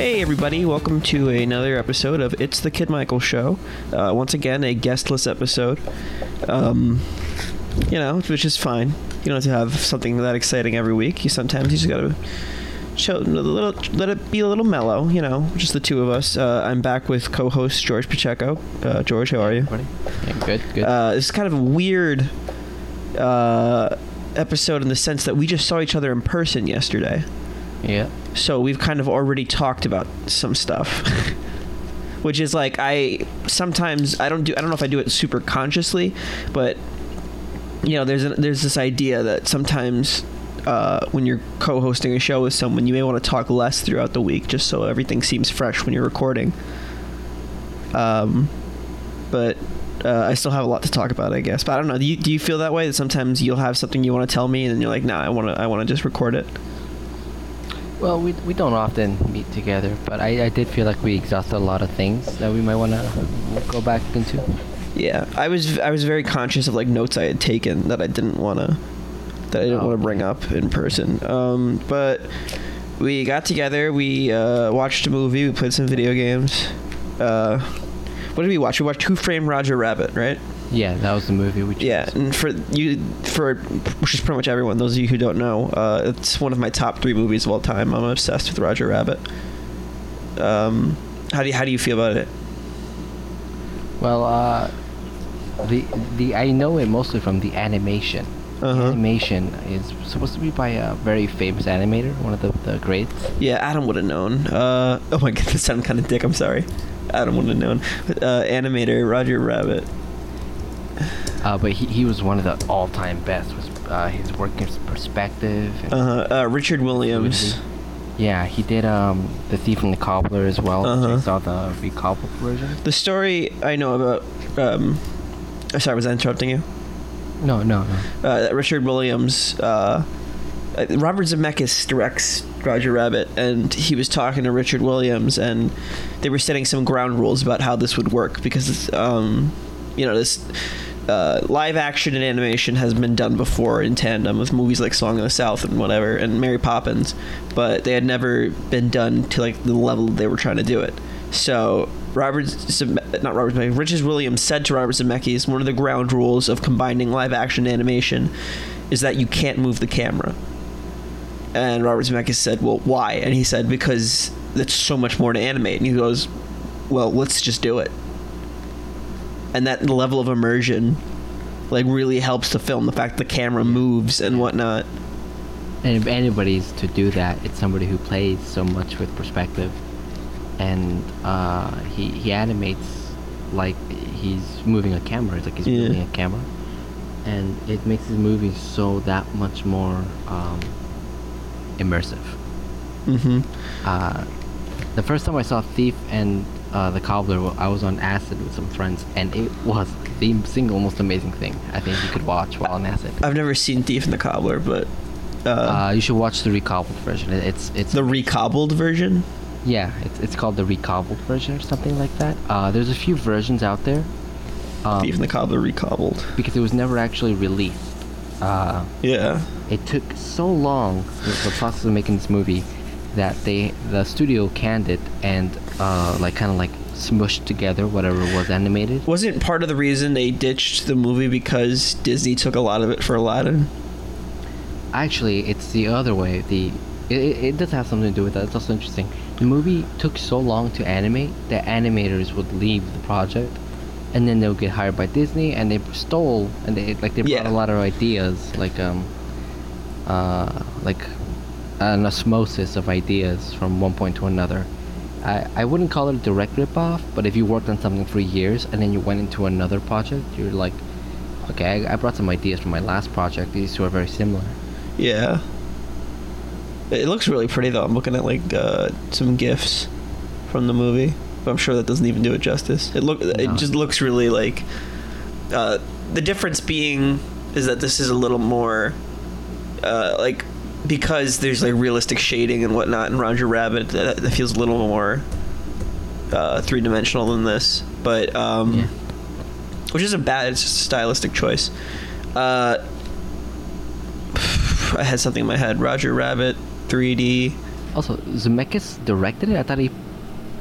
Hey, everybody, welcome to another episode of It's the Kid Michael Show. Uh, once again, a guestless episode. Um, you know, which is fine. You don't have to have something that exciting every week. You sometimes you just gotta show a little, let it be a little mellow. You know, just the two of us. Uh, I'm back with co-host Jorge Pacheco. Uh, Jorge, how are you? Yeah, good, good. Uh, it's kind of a weird uh, episode in the sense that we just saw each other in person yesterday. Yeah. So we've kind of already talked about some stuff. Which is like I sometimes I don't do I don't know if I do it super consciously, but you know there's a, there's this idea that sometimes uh, when you're co-hosting a show with someone, you may want to talk less throughout the week, just so everything seems fresh when you're recording. Um, but uh, I still have a lot to talk about, I guess. But I don't know. Do you, do you feel that way? That sometimes you'll have something you want to tell me, and then you're like, Nah, I want to I want to just record it. Well, we, we don't often meet together, but I, I did feel like we exhausted a lot of things that we might want to go back into. Yeah, I was I was very conscious of like notes I had taken that I didn't want to that I didn't Oh. want to bring up in person. Um, but we got together, we uh, watched a movie, we played some video games. Uh, what did we watch? We watched Who Framed Roger Rabbit, right? Yeah, that was the movie we chose. Yeah, and for you, for which is pretty much everyone. Those of you who don't know, uh, it's one of my top three movies of all time. I'm obsessed with Roger Rabbit. Um, how do you, how do you feel about it? Well, uh, the the I know it mostly from the animation. The Uh-huh. animation is supposed to be by a very famous animator, one of the, the greats. Yeah, Adam would have known. Uh, oh my god, this sounded kind of dick. I'm sorry. Adam would have known. Uh, animator Roger Rabbit. Uh, but he, he was one of the all-time best. Was uh, his work in perspective. and Uh, uh, Richard Williams. Yeah, he did um, the Thief and the Cobbler as well. Uh-huh. I saw the recobbled version. The story I know about. Um, sorry, was I interrupting you? No, no, no. Uh, that Richard Williams. Uh, uh, Robert Zemeckis directs Roger Rabbit, and he was talking to Richard Williams, and they were setting some ground rules about how this would work because, um, you know, this uh, live action and animation has been done before in tandem with movies like Song of the South and whatever, and Mary Poppins, but they had never been done to like the level they were trying to do it. So Robert, not Robert Zemeckis, Richard Williams said to Robert Zemeckis, one of the ground rules of combining live action and animation is that you can't move the camera. And Robert Zemeckis said, "Well, why?" And he said, "Because it's so much more to animate." And he goes, "Well, let's just do it." And that level of immersion, like, really helps the film the fact the camera moves and whatnot. And if anybody's to do that, it's somebody who plays so much with perspective, and uh, he he animates like he's moving a camera. It's like he's Yeah. moving a camera, and it makes his movie so that much more um, immersive. Mm-hmm. Uh, the first time I saw Thief and uh, the Cobbler, I was on acid with some friends, and it was the single most amazing thing I think you could watch while on acid. I've never seen Thief and the Cobbler, but uh, Uh, you should watch the recobbled version. It's it's the recobbled version. yeah, it's it's called the recobbled version or something like that. Uh, there's a few versions out there. Um, Thief and the Cobbler recobbled. because it was never actually released. Uh, Yeah. it took so long the, the process of making this movie that they the studio canned it and uh, like kind of like smushed together whatever was animated. Wasn't part of the reason they ditched the movie because Disney took a lot of it for Aladdin? Actually, it's the other way. The it, it, does have something to do with that. It's also interesting. The movie took so long to animate that animators would leave the project, and then they'll get hired by Disney, and they stole and they like they brought Yeah. a lot of ideas, like um, uh, like an osmosis of ideas from one point to another. I, I wouldn't call it a direct rip-off, but if you worked on something for years and then you went into another project, you're like, okay, I, I brought some ideas from my last project. These two are very similar. Yeah. It looks really pretty though. I'm looking at like uh, some gifs from the movie, but I'm sure that doesn't even do it justice. It look it just looks really like uh, the difference being is that this is a little more uh, like because there's like realistic shading and whatnot in Roger Rabbit that, that feels a little more uh, three dimensional than this, but um, Yeah. which is a bad. It's just a stylistic choice. Uh, I had something in my head. Roger Rabbit, 3D. Also, Zemeckis directed it. I thought he.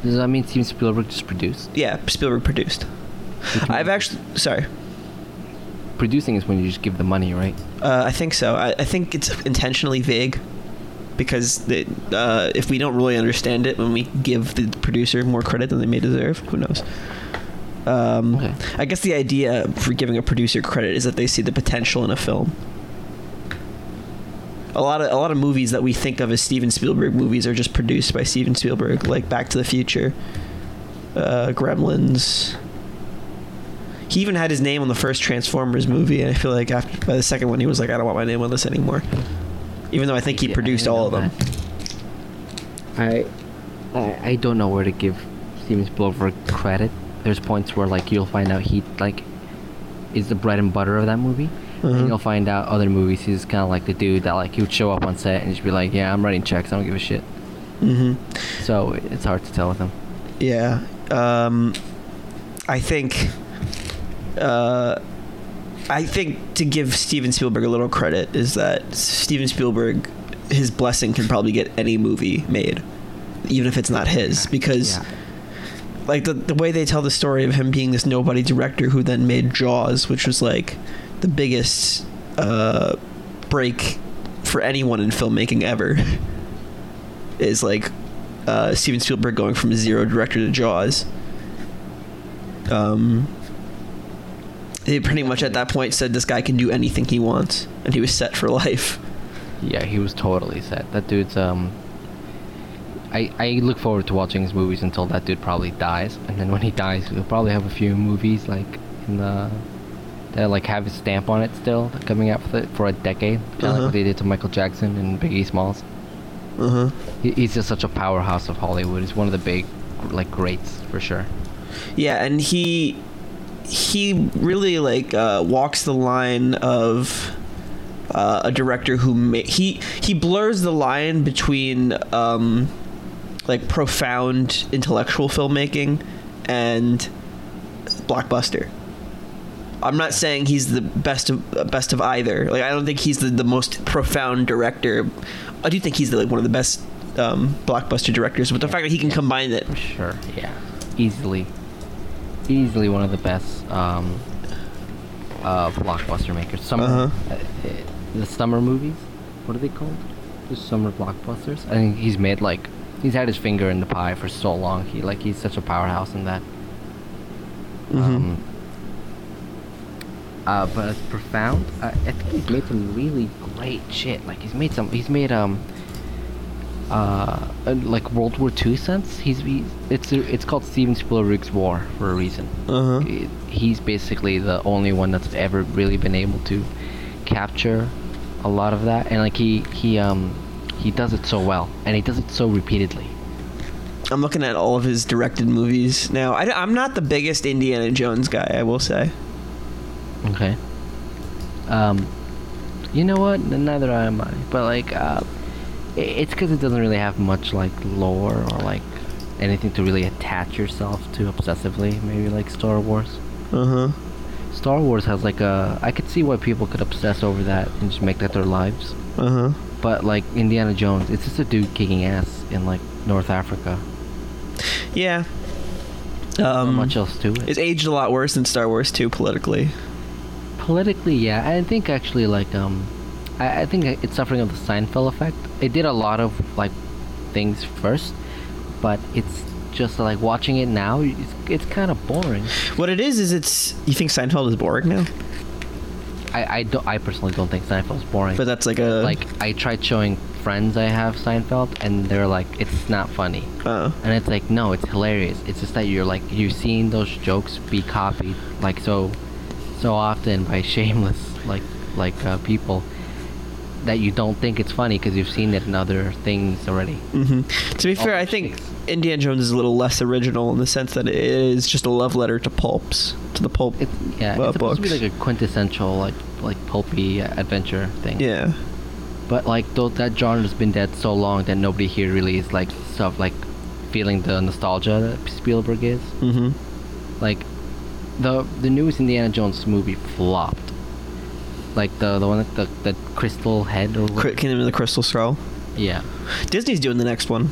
Does that mean Steven Spielberg just produced? Yeah, Spielberg produced. I've actually sorry. Producing is when you just give the money, right? Uh, I think so. I, I think it's intentionally vague because it, uh, if we don't really understand it when we give the producer more credit than they may deserve, who knows? Um, Okay. I guess the idea for giving a producer credit is that they see the potential in a film. A lot of a lot of movies that we think of as Steven Spielberg movies are just produced by Steven Spielberg, like Back to the Future, uh, Gremlins. He even had his name on the first Transformers movie, and I feel like after by the second one, he was like, "I don't want my name on this anymore." Even though I think he Yeah, produced all of them. I, I I don't know where to give Steven Spielberg credit. There's points where like you'll find out he like is the bread and butter of that movie. Mhm. And you'll find out other movies he's kind of like the dude that like he would show up on set and just be like, yeah, I'm writing checks. I don't give a shit. hmm So it's hard to tell with him. Yeah. Um, I think. Uh, I think to give Steven Spielberg a little credit is that Steven Spielberg, his blessing can probably get any movie made, even if it's not his, because. Yeah. like the the way they tell the story of him being this nobody director who then made Jaws, which was like the biggest uh, break for anyone in filmmaking ever, is like uh, Steven Spielberg going from zero director to Jaws. Um, they pretty much at that point said this guy can do anything he wants, and he was set for life. Yeah, he was totally set. That dude's um. I I look forward to watching his movies until that dude probably dies, and then when he dies, we'll probably have a few movies like in the that like have his stamp on it still coming out for a decade, kind of Uh-huh. like what they did to Michael Jackson and Biggie Smalls. Uh huh. He, he's just such a powerhouse of Hollywood. He's one of the big like greats for sure. Yeah, and he he really like uh, walks the line of uh, a director who ma- he he blurs the line between um, like profound intellectual filmmaking and blockbuster. I'm not saying he's the best of uh, best of either. Like I don't think he's the, the most profound director. I do think he's the, like one of the best um, blockbuster directors. But the fact that he can combine it sure. Yeah. Easily. Easily one of the best um, uh, blockbuster makers. Summer. Uh-huh. Uh, uh, the summer movies. What are they called? The summer blockbusters. I think he's made like he's had his finger in the pie for so long. He like he's such a powerhouse in that. Mhm. Um, uh, but as profound, uh, I think he's made some really great shit. Like he's made some. He's made um. Uh, uh, like World War II sense. He's he, it's it's called Steven Spielberg's War for a reason. Uh-huh. It- he's basically the only one that's ever really been able to capture a lot of that, and like he he um he does it so well, and he does it so repeatedly. I'm looking at all of his directed movies now. I, am not the biggest Indiana Jones guy, I will say. Okay. Um, you know what? Neither am I. But like, uh, it's because it doesn't really have much like lore or like anything to really attach yourself to obsessively. Maybe like Star Wars. Uh huh. Star Wars has like a. I could see why people could obsess over that and just make that their lives. Uh huh. But like Indiana Jones, it's just a dude kicking ass in like North Africa. Yeah. Um, much else to it. it's aged a lot worse than Star Wars 2 politically. Politically, yeah. I think actually, like, um, I, I think it's suffering of the Seinfeld effect. It did a lot of like things first, but it's just like watching it now. It's, it's kind of boring. What it is is it's. You think Seinfeld is boring now? I I don't. I personally don't think Seinfeld's boring. But that's like a. like I tried showing friends I have Seinfeld, and they're like, it's not funny. Oh. And it's like, no, it's hilarious. It's just that you're like, you're seeing those jokes be copied like so, so often by shameless like like uh, people that you don't think it's funny because you've seen it in other things already. hmm To be fair, I think jeez. Indiana Jones is a little less original in the sense that it is just a love letter to pulps, to the pulp. It's yeah, uh, it's supposed to be like a quintessential like like pulpy uh, adventure thing. Yeah. But like though that genre's been dead so long that nobody here really is like stuff like feeling the nostalgia that Spielberg is. Mm-hmm. like the the newest Indiana Jones movie flopped. Like the the one with the the crystal head or what- Kingdom of the Crystal Skull. Yeah. Disney's doing the next one,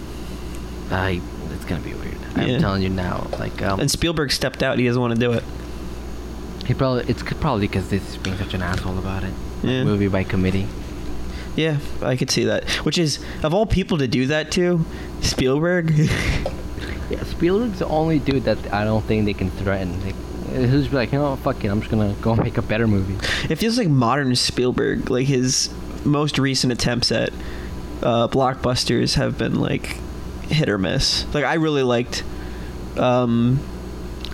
I. It's gonna be weird. I'm telling you now. Like, um, and Spielberg stepped out. He doesn't want to do it. he probably. It's probably because this being such an asshole about it. Yeah. Movie by committee. Yeah, I could see that. Which is of all people to do that to, Spielberg. Yeah, Spielberg's the only dude that I don't think they can threaten. Like, who's like, you know, fuck it, I'm just gonna go make a better movie. it feels like modern Spielberg. Like his most recent attempts at uh, blockbusters have been like hit or miss. Like I really liked um,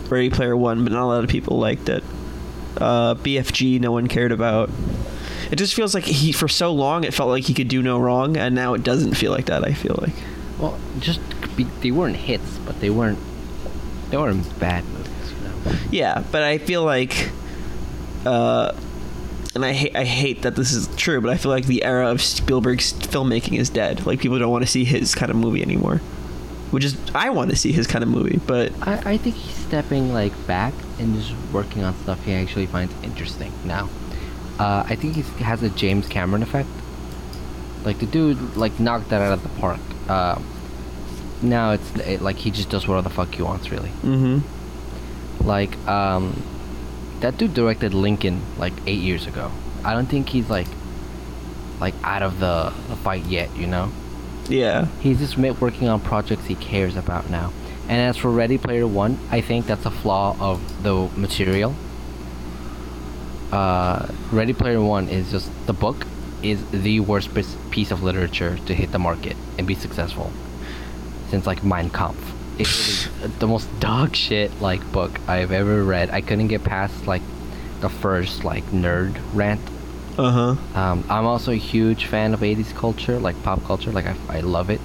Ready Player One, but not a lot of people liked it. Uh, BFG, no one cared about. It just feels like he, for so long, it felt like he could do no wrong, and now it doesn't feel like that. I feel like. Well, just be, they weren't hits, but they weren't they weren't bad movies. You know? Yeah, but I feel like, uh, and I hate I hate that this is true, but I feel like the era of Spielberg's filmmaking is dead. Like people don't want to see his kind of movie anymore. Which is I want to see his kind of movie, but I, I think he's stepping like back and just working on stuff he actually finds interesting now. Uh, I think he has a James Cameron effect. Like the dude like knocked that out of the park. Uh, now it's it, like he just does whatever the fuck he wants, really. mm-hmm. Like, um, that dude directed Lincoln like eight years ago. I don't think he's like, like out of the, the fight yet, you know? Yeah. He's just working on projects he cares about now. And as for Ready Player One, I think that's a flaw of the material. Uh, Ready Player One is just the book is the worst piece of literature to hit the market and be successful since like Mein Kampf. It is the most dog shit like book I've ever read. I couldn't get past like the first like nerd rant Uh huh. um, I'm also a huge fan of 80s culture, like pop culture. Like I, I love it.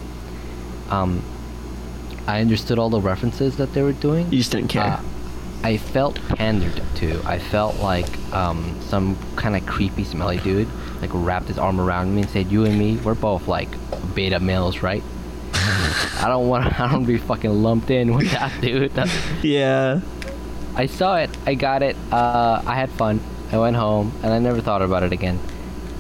Um, I understood all the references that they were doing. You just didn't care. Uh, I felt pandered to. I felt like um, some kind of creepy, smelly dude like wrapped his arm around me and said, "You and me, we're both like beta males, right?" I don't want. I don't be fucking lumped in with that dude. That's, yeah. I saw it. I got it. Uh, I had fun. I went home and I never thought about it again,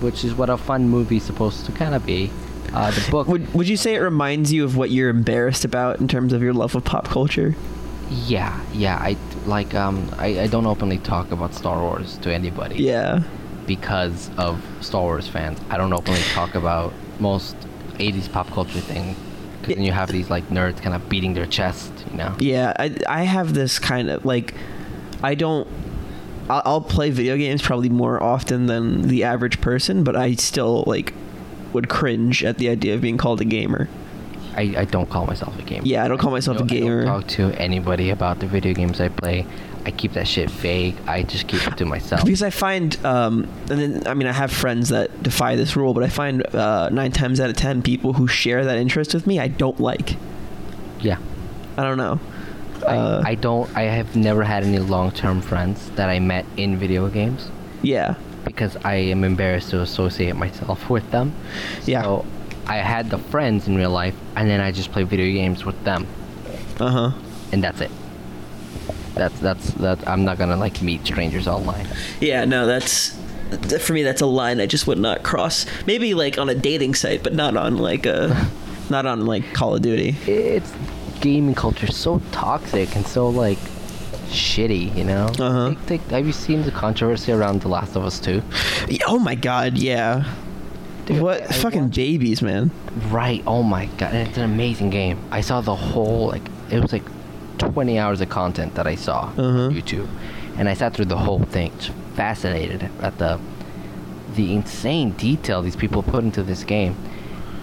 which is what a fun movie's supposed to kind of be. Uh, the book, Would Would you say it reminds you of what you're embarrassed about in terms of your love of pop culture? yeah, yeah. I like. Um, I, I don't openly talk about Star Wars to anybody. Yeah. Because of Star Wars fans, I don't openly talk about most '80s pop culture thing. Because then you have these like nerds kind of beating their chest, you know. Yeah, I I have this kind of like, I don't. I'll, I'll play video games probably more often than the average person, but I still like would cringe at the idea of being called a gamer. I, I don't call myself a gamer. Yeah, I don't call myself a gamer. I don't talk to anybody about the video games I play. I keep that shit vague. I just keep it to myself. Because I find, um, and then I mean, I have friends that defy this rule, but I find uh, nine times out of ten people who share that interest with me, I don't like. Yeah. I don't know. Uh, I, I don't I have never had any long term friends that I met in video games yeah, because I am embarrassed to associate myself with them. Yeah. So I had the friends in real life and then I just play video games with them uh huh. and that's it. That's that's that I'm not gonna like meet strangers online. Yeah, no, that's for me. That's a line I just would not cross. Maybe like on a dating site, but not on like a, not on like Call of Duty. It's gaming culture so toxic and so like shitty, you know? Uh-huh. Take- take- have you seen the controversy around The Last of Us 2? Yeah, Oh my god, yeah. Dude, what I- I fucking watched- babies, man? Right. Oh my god. And it's an amazing game. I saw the whole like it was like 20 hours of content that I saw Uh-huh. on YouTube, and I sat through the whole thing, just fascinated at the the insane detail these people put into this game,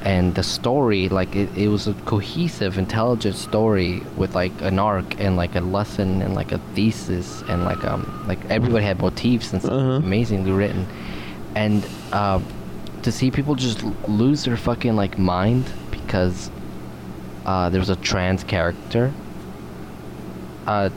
and the story. Like it, it was a cohesive, intelligent story with like an arc and like a lesson and like a thesis and like um like everybody had motifs and stuff. Uh-huh. amazingly written, and uh, to see people just lose their fucking like mind because uh, there was a trans character. Uh,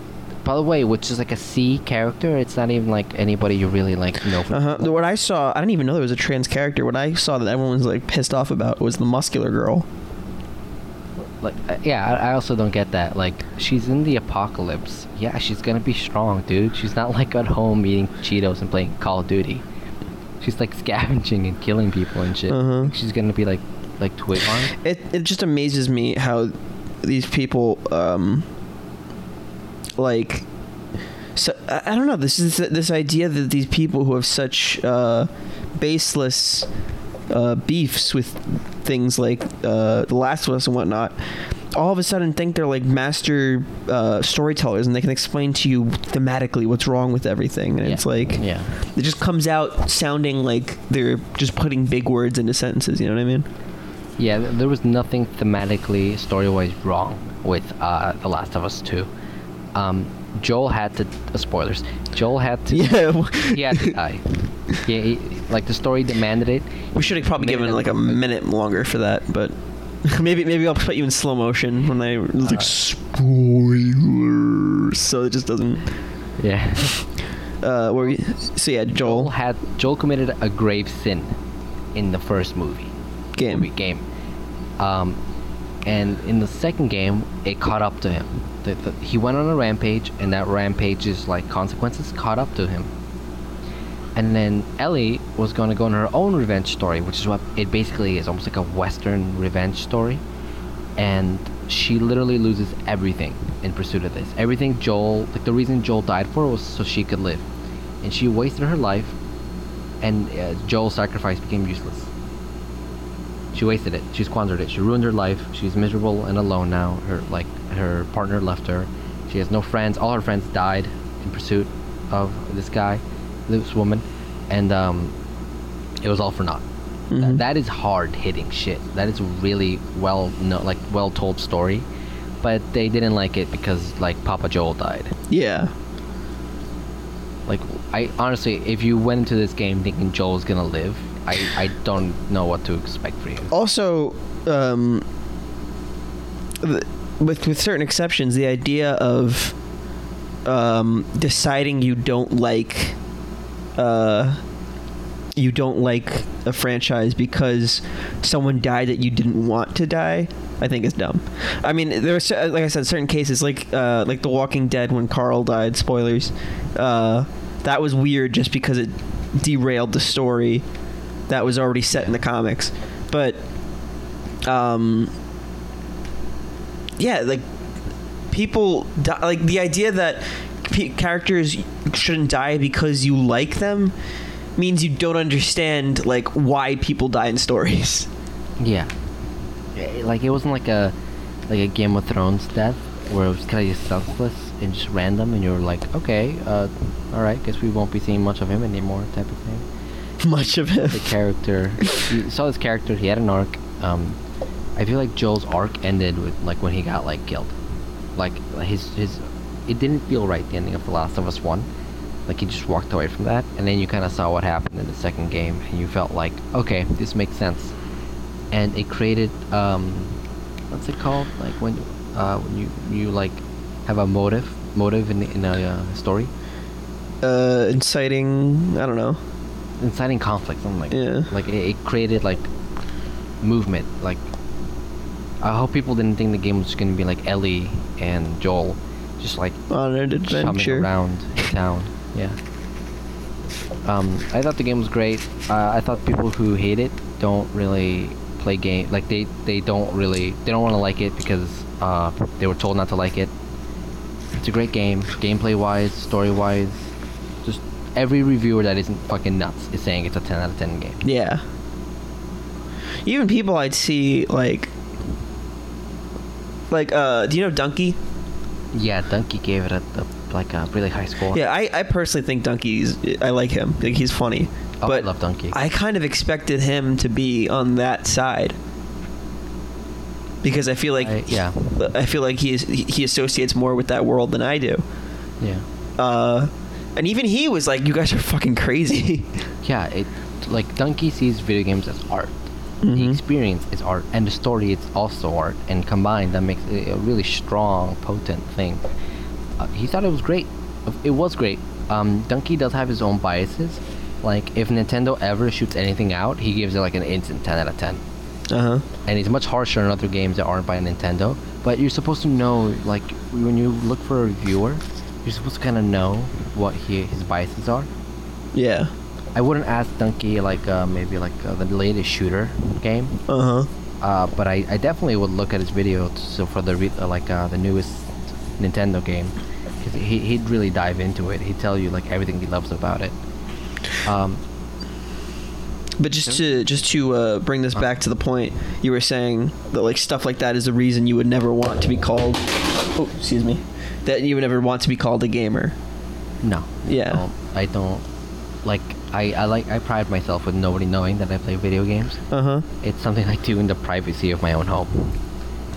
by the way, which is like a C character. It's not even like anybody you really like know. from- Uh huh. What I saw, I didn't even know there was a trans character. What I saw that everyone was like pissed off about was the muscular girl. Like, uh, yeah, I, I also don't get that. Like, she's in the apocalypse. Yeah, she's gonna be strong, dude. She's not like at home eating Cheetos and playing Call of Duty. She's like scavenging and killing people and shit. Uh-huh. She's gonna be like like twig on. It it just amazes me how these people um like so I, don't know this is this idea that these people who have such uh baseless uh beefs with things like uh The Last of Us and whatnot all of a sudden think they're like master uh, storytellers and they can explain to you thematically what's wrong with everything and Yeah. it's like Yeah. it just comes out sounding like they're just putting big words into sentences you know what i mean Yeah, there was nothing thematically, story-wise wrong with uh, The Last of Us 2. Um, Joel had to uh, spoilers. Joel had to yeah he had to die. Yeah, he, like the story demanded it. We should have probably Minute given like a and- minute longer for that, but maybe maybe I'll put you in slow motion when I like spoilers, so it just doesn't. Yeah. Uh, where we, so yeah, Joel Joel had Joel committed a grave sin in the first movie. game. movie game. Um, and in the second game, it caught up to him. The, the, he went on a rampage, and that rampage's like consequences caught up to him. And then Ellie was going to go on her own revenge story, which is what it basically is, almost like a Western revenge story. And she literally loses everything in pursuit of this. Everything Joel, like the reason Joel died for was so she could live. And she wasted her life, and uh, Joel's sacrifice became useless. She wasted it. She squandered it. She ruined her life. She's miserable and alone now. Her like her partner left her. She has no friends. All her friends died in pursuit of this guy, this woman, and um, it was all for naught. Th- Mhm. that is hard hitting shit. That is really well no, like well told story, but they didn't like it because like Papa Joel died. Yeah, Like I honestly, if you went into this game thinking Joel's gonna live, I I don't know what to expect for you. also um, th- with with certain exceptions, the idea of um, deciding you don't like uh, you don't like a franchise because someone died that you didn't want to die. I think is dumb. I mean, there are like I said, certain cases like uh, like The Walking Dead when Carl died. Spoilers. Uh, that was weird just because it derailed the story that was already set in the comics. But um, yeah, like people die, like the idea that characters shouldn't die because you like them means you don't understand like why people die in stories. Yeah. Eh, Like it wasn't like a like a Game of Thrones death where it was kind of just senseless and just random, and you're like, okay, uh, all right, guess we won't be seeing much of him anymore, type of thing. Much of it. The character, you saw this character, he had an arc. Um, I feel like Joel's arc ended with like when he got like killed. Like his his, it didn't feel right the ending of The Last of Us One. Like he just walked away from that, and then you kind of saw what happened in the second game, and you felt like, okay, this makes sense and it created um what's it called like when uh when you you like have a motive motive in in a uh, story Uh, inciting. I don't know. Inciting conflict something like Yeah. like it, it created like movement. Like I hope people didn't think the game was gonna be like Ellie and Joel just like Honored chumming adventure. around town. Yeah. Um I thought the game was great. Uh, I thought people who hate it don't really play game like they they don't really they don't want to like it because uh they were told not to like it. It's a great game gameplay wise story wise every reviewer that isn't fucking nuts is saying it's a 10 out of 10 game Yeah. Even people I'd see like like uh do you know Dunkey? yeah Dunkey gave it a, a like a really high score Yeah, I, I personally think Dunkey's I like him. Like he's funny. Oh, I but love Dunkey. I kind of expected him to be on that side. Because I feel like I- yeah. I feel like he is, he associates more with that world than I do. yeah Uh and even he was like you guys are fucking crazy. yeah it like dunkey sees video games as art the Mhm. experience is art and the story is also art and combined that makes it a really strong potent thing uh, he thought it was great it was great um, dunkey does have his own biases like if nintendo ever shoots anything out he gives it like an instant 10 out of 10 Uh-huh. and he's much harsher on other games that aren't by Nintendo. But you're supposed to know, like, when you look for a reviewer, you're supposed to kind of know what he, his biases are. Yeah. I wouldn't ask Dunkey like uh, maybe like uh, the latest shooter game. Uh-huh. Uh, but I, I definitely would look at his video t- so for the re- uh, like uh, the newest Nintendo game, because he he'd really dive into it. He'd tell you like everything he loves about it. Um, But just to just to uh, bring this back to the point, you were saying that like stuff like that is the reason you would never want to be called. Oh, excuse me. That you would ever want to be called a gamer. no. Yeah. I don't, I don't like. I, I like I pride myself with nobody knowing that I play video games. Uh huh. It's something I do in the privacy of my own home.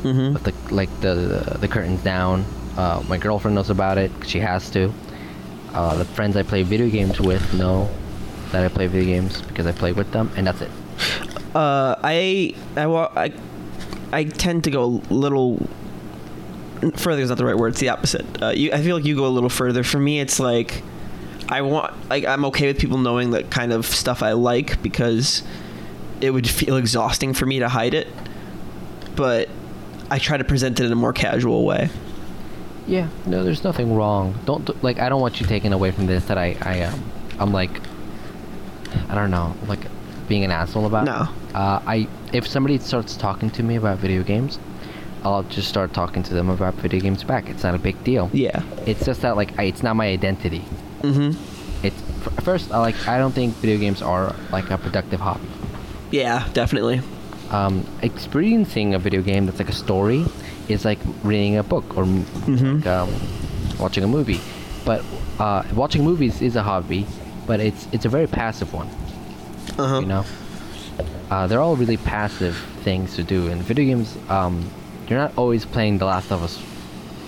Mm-hmm. With the like the the, the curtains down. Uh, my girlfriend knows about it. She has to. Uh, the friends I play video games with know that I play video games because I play with them, and that's it. Uh, I I wa- I I tend to go a little further. Is not the right word. It's the opposite. Uh, you, I feel like you go a little further. For me, it's like I want like I'm okay with people knowing that kind of stuff I like because it would feel exhausting for me to hide it. But I try to present it in a more casual way. Yeah, no, there's nothing wrong. Don't like. I don't want you taken away from this that I I um I'm like I don't know like being an asshole about. No. Uh, I if somebody starts talking to me about video games, I'll just start talking to them about video games back. It's not a big deal. Yeah. It's just that like I, it's not my identity. Mm-hmm. It's f- first I like I don't think video games are like a productive hobby. Yeah, definitely. Um, experiencing a video game that's like a story is like reading a book or m- Mhm. like, um, watching a movie. But uh, watching movies is a hobby, but it's it's a very passive one. Uh huh. You know, uh, they're all really passive things to do. And video games, um, you're not always playing The Last of Us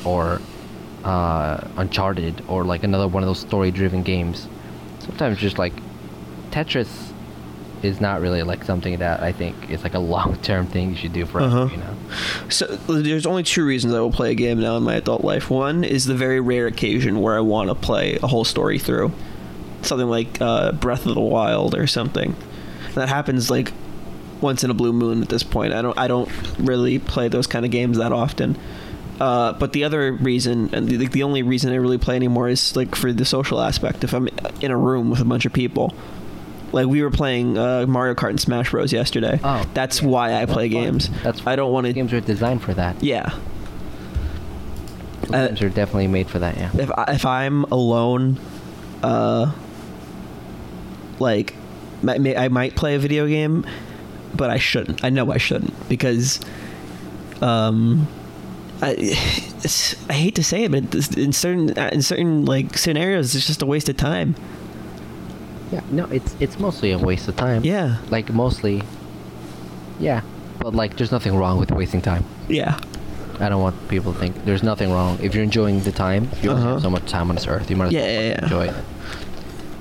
or uh, Uncharted or like another one of those story-driven games. Sometimes just like Tetris is not really like something that I think is like a long-term thing you should do forever. Uh-huh. You know. So there's only two reasons I will play a game now in my adult life. One is the very rare occasion where I want to play a whole story through, something like uh, Breath of the Wild or something. That happens like once in a blue moon at this point. I don't I don't really play those kind of games that often. Uh, but the other reason, and the, the only reason I really play anymore is like for the social aspect. If I'm in a room with a bunch of people, like we were playing uh, Mario Kart and Smash Bros. yesterday. Oh, that's yeah, why I that's play fun. games. That's I don't want to. games are designed for that. Yeah. Uh, games are definitely made for that. Yeah. if I, if I'm alone, uh, like, I might play a video game, but I shouldn't. I know I shouldn't because, um, I it's, I hate to say it, but in certain in certain like scenarios, it's just a waste of time. Yeah. No, it's it's mostly a waste of time. Yeah. Like mostly. Yeah, but like, there's nothing wrong with wasting time. Yeah. I don't want people to think there's nothing wrong if you're enjoying the time. You Uh-huh. have so much time on this earth. You might Yeah, yeah, yeah. enjoy it.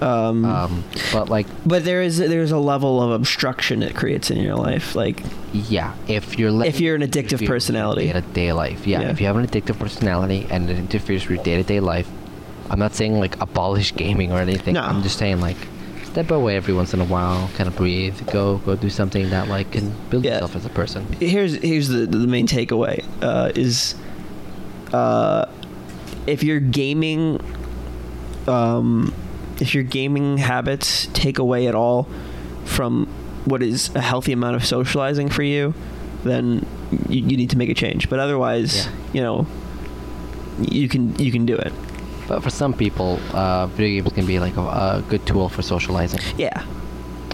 Um, Um, but like, but there is there's a level of obstruction it creates in your life, like yeah, if you're If you're an addictive personality. day to day life, yeah, Yeah. If you have an addictive personality and it interferes with your day to day life, I'm not saying like abolish gaming or anything. No. I'm just saying like step away every once in a while, kind of breathe, go go do something that like can build Yeah. yourself as a person. here's here's the the main takeaway uh, is uh, if your gaming um, if your gaming habits take away at all from what is a healthy amount of socializing for you, then you, you need to make a change. But otherwise, Yeah. you know, you can you can do it. But for some people, uh, video games can be like a, a good tool for socializing. Yeah,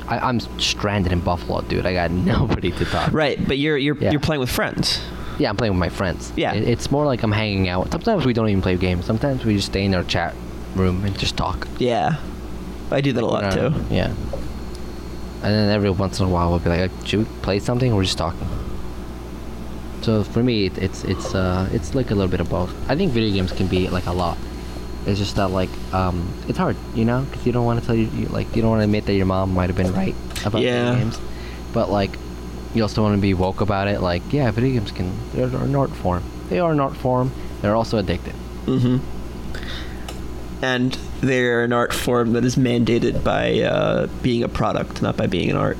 I, I'm stranded in Buffalo, dude. I got nobody to talk. To Right. But you're you're Yeah. you're playing with friends. Yeah, I'm playing with my friends. Yeah. It- it's more like I'm hanging out. Sometimes we don't even play games. Sometimes we just stay in our chat room and just talk. Yeah, I do that a lot too. Yeah. And then every once in a while we'll be like, should we play something? Or we're just talking. So for me, it, it's it's uh it's like a little bit of both. I think video games can be like a lot. It's just that like um it's hard, you know, because you don't want to tell you, you like you don't want to admit that your mom might have been right about Yeah. video games, but like you also want to be woke about it. Like yeah, video games can they're an art form. They are an art form. They're also addictive. Mm-hmm. And they're an art form that is mandated by uh, being a product, not by being an art.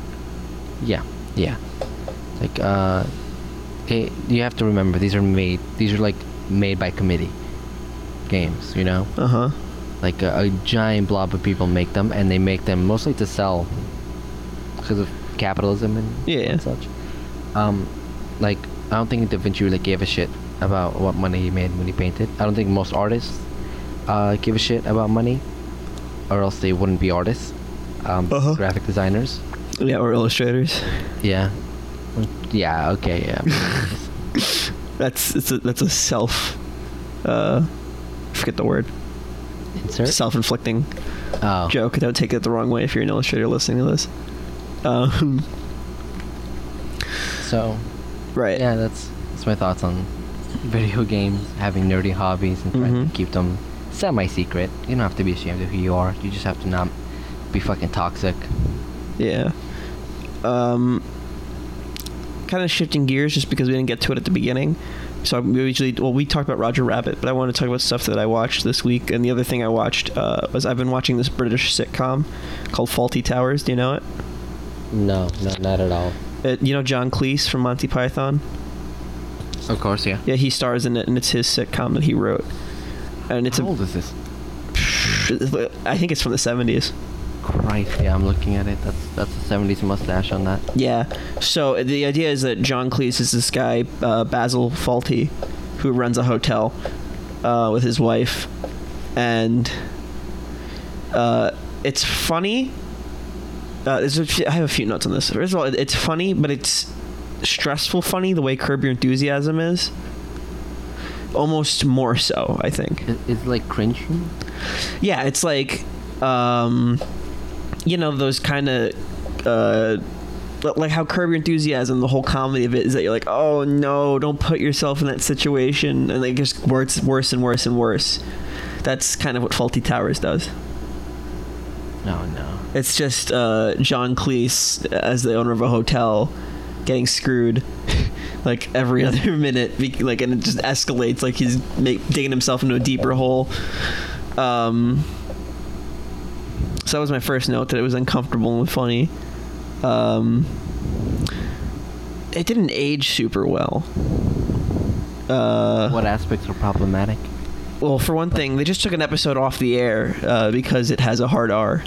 Yeah, yeah. Like, uh, okay, you have to remember these are made. These are like made by committee games. You know, Uh huh. like a, a giant blob of people make them, and they make them mostly to sell because of capitalism and, Yeah, yeah. and such. Um, like I don't think Da Vinci really gave a shit about what money he made when he painted. I don't think most artists uh, give a shit about money, or else they wouldn't be artists. Um, Uh-huh. graphic designers. Yeah, or illustrators. Yeah. Yeah. Okay. Yeah. That's it's a, that's a self. Uh, forget the word. Insert. Self-inflicting Oh. joke. Don't take it the wrong way if you're an illustrator listening to this. Um, So right. yeah, that's that's my thoughts on video games, having nerdy hobbies, and trying Mhm. to keep them semi-secret. You don't have to be ashamed of who you are. You just have to not be fucking toxic. Yeah. Um, kind of shifting gears just because we didn't get to it at the beginning. So we usually, well, we talked about Roger Rabbit, but I want to talk about stuff that I watched this week. And the other thing I watched uh, was I've been watching this British sitcom called Fawlty Towers. Do you know it? No, no, not at all. it you know John Cleese from Monty Python? Of course, yeah. Yeah, he stars in it, and it's his sitcom that he wrote. And it's How a, old is this? I think it's from the '70s. Christ, yeah, I'm looking at it. That's that's a '70s mustache on that. Yeah. So the idea is that John Cleese is this guy, uh, Basil Fawlty, who runs a hotel uh, with his wife, and uh, it's funny. Uh, a few- I have a few notes on this. First of all, it- it's funny, but it's stressful funny the way Curb Your Enthusiasm is. Almost more so, I think. Is like cringe? Yeah, it's like, um, you know, those kind of, uh, like how Curb Your Enthusiasm, the whole comedy of it is that you're like, oh no, don't put yourself in that situation, and it just worse, worse and worse and worse. That's kind of what Fawlty Towers does. No, no. It's just uh, John Cleese as the owner of a hotel getting screwed like every other minute, like, and it just escalates. Like he's make, digging himself into a deeper hole. Um, so that was my first note that it was uncomfortable and funny. Um, it didn't age super well. Uh, What aspects are problematic? well, for one thing, they just took an episode off the air uh, because it has a hard R.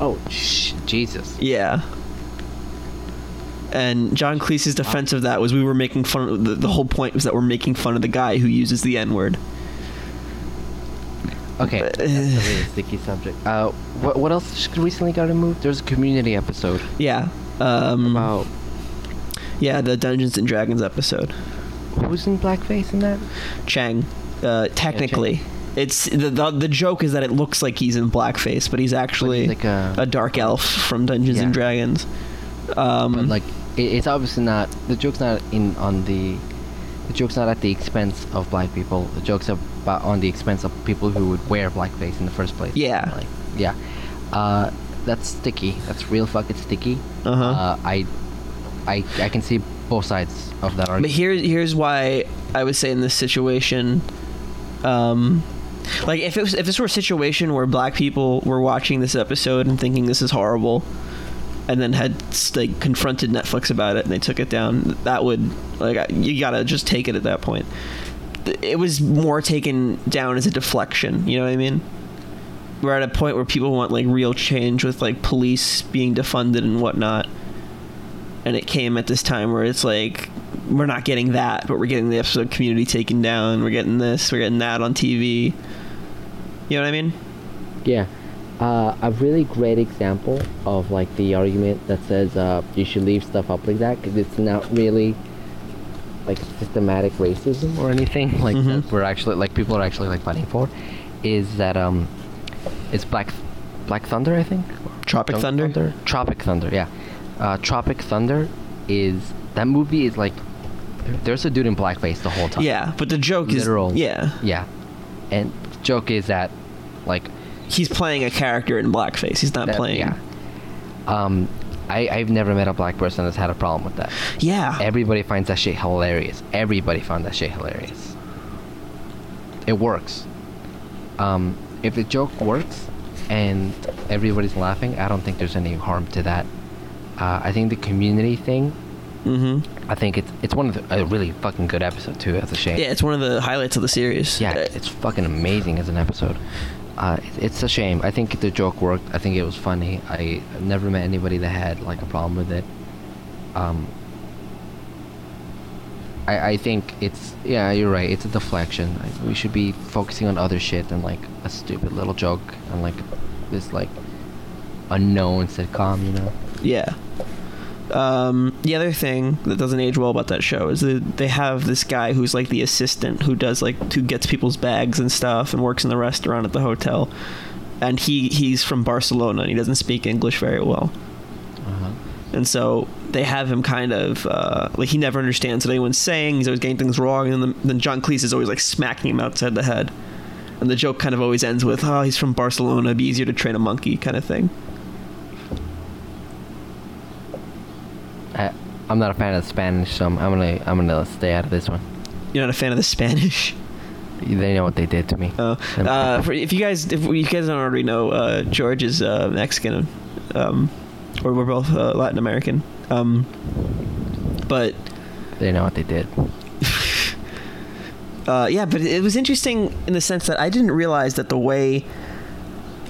Oh, sh- Jesus. Yeah. And John Cleese's defense of that was we were making fun of the, the whole point was that we're making fun of the guy who uses the N word. Okay, But- that's a really sticky subject. Uh, what what else recently got removed? There's a community episode Yeah. Um, about Yeah, the Dungeons and Dragons episode. who's in blackface in that. Chang. Uh, technically. It's the, the the joke is that it looks like he's in blackface, but he's actually like a- a dark elf from Dungeons and Dragons. Um, But like, it's obviously not. The joke's not in on the. The joke's not at the expense of black people. The joke's about on the expense of people who would wear blackface in the first place. Yeah. Like, yeah. Uh, that's sticky. That's real fucking sticky. Uh-huh. Uh, I, I, I can see both sides of that argument. But argument. here, here's why I would say in this situation, um, like if it was if this were a situation where black people were watching this episode and thinking this is horrible, and then had like confronted Netflix about it and they took it down, that would like you gotta just take it at that point. It was more taken down as a deflection. You know what I mean? We're at a point where people want like real change with like police being defunded and whatnot and it came at this time where it's like we're not getting that, but we're getting the episode community taken down. We're getting this, we're getting that on TV. You know what I mean? Yeah. Uh, a really great example of like the argument that says uh, you should leave stuff up like that because it's not really like systematic racism or anything like Mhm. that we're actually like people are actually like fighting for is that um it's black black thunder i think Tropic Junk Thunder? tropic thunder yeah uh, tropic thunder is that movie is like there's a dude in blackface the whole time Yeah, but the joke Literal. is yeah, yeah and the joke is that like he's playing a character in blackface. He's not That- playing. Yeah. Um, I I've never met a black person that's had a problem with that. Yeah. Everybody finds that shit hilarious. Everybody found that shit hilarious. It works. Um, if the joke works and everybody's laughing, I don't think there's any harm to that. Uh, I think the community thing. mm-hmm. I think it's it's one of the, a really fucking good episode too. That's a shame. Yeah, it's one of the highlights of the series. Yeah, Uh, it's fucking amazing as an episode uh, it's a shame. I think the joke worked. I think it was funny. I never met anybody that had like a problem with it. Um, I, I think it's yeah you're right it's a deflection like, we should be focusing on other shit than like a stupid little joke and like this like unknown sitcom you know yeah um, the other thing that doesn't age well about that show is that they have this guy who's like the assistant who does like who gets people's bags and stuff and works in the restaurant at the hotel, and he he's from Barcelona and he doesn't speak English very well, Uh-huh. and so they have him kind of uh, like he never understands what anyone's saying. He's always getting things wrong, and then, then John Cleese is always like smacking him outside the head, and the joke kind of always ends with "Oh, he's from Barcelona. It'd be easier to train a monkey," kind of thing. I, I'm not a fan of Spanish, so I'm, I'm gonna I'm gonna stay out of this one. You're not a fan of the Spanish. They know what they did to me. Oh, uh, for, if you guys, if you guys don't already know, uh, George is uh, Mexican, um, or we're both uh, Latin American. Um, but They know what they did. uh, yeah, but it was interesting in the sense that I didn't realize that the way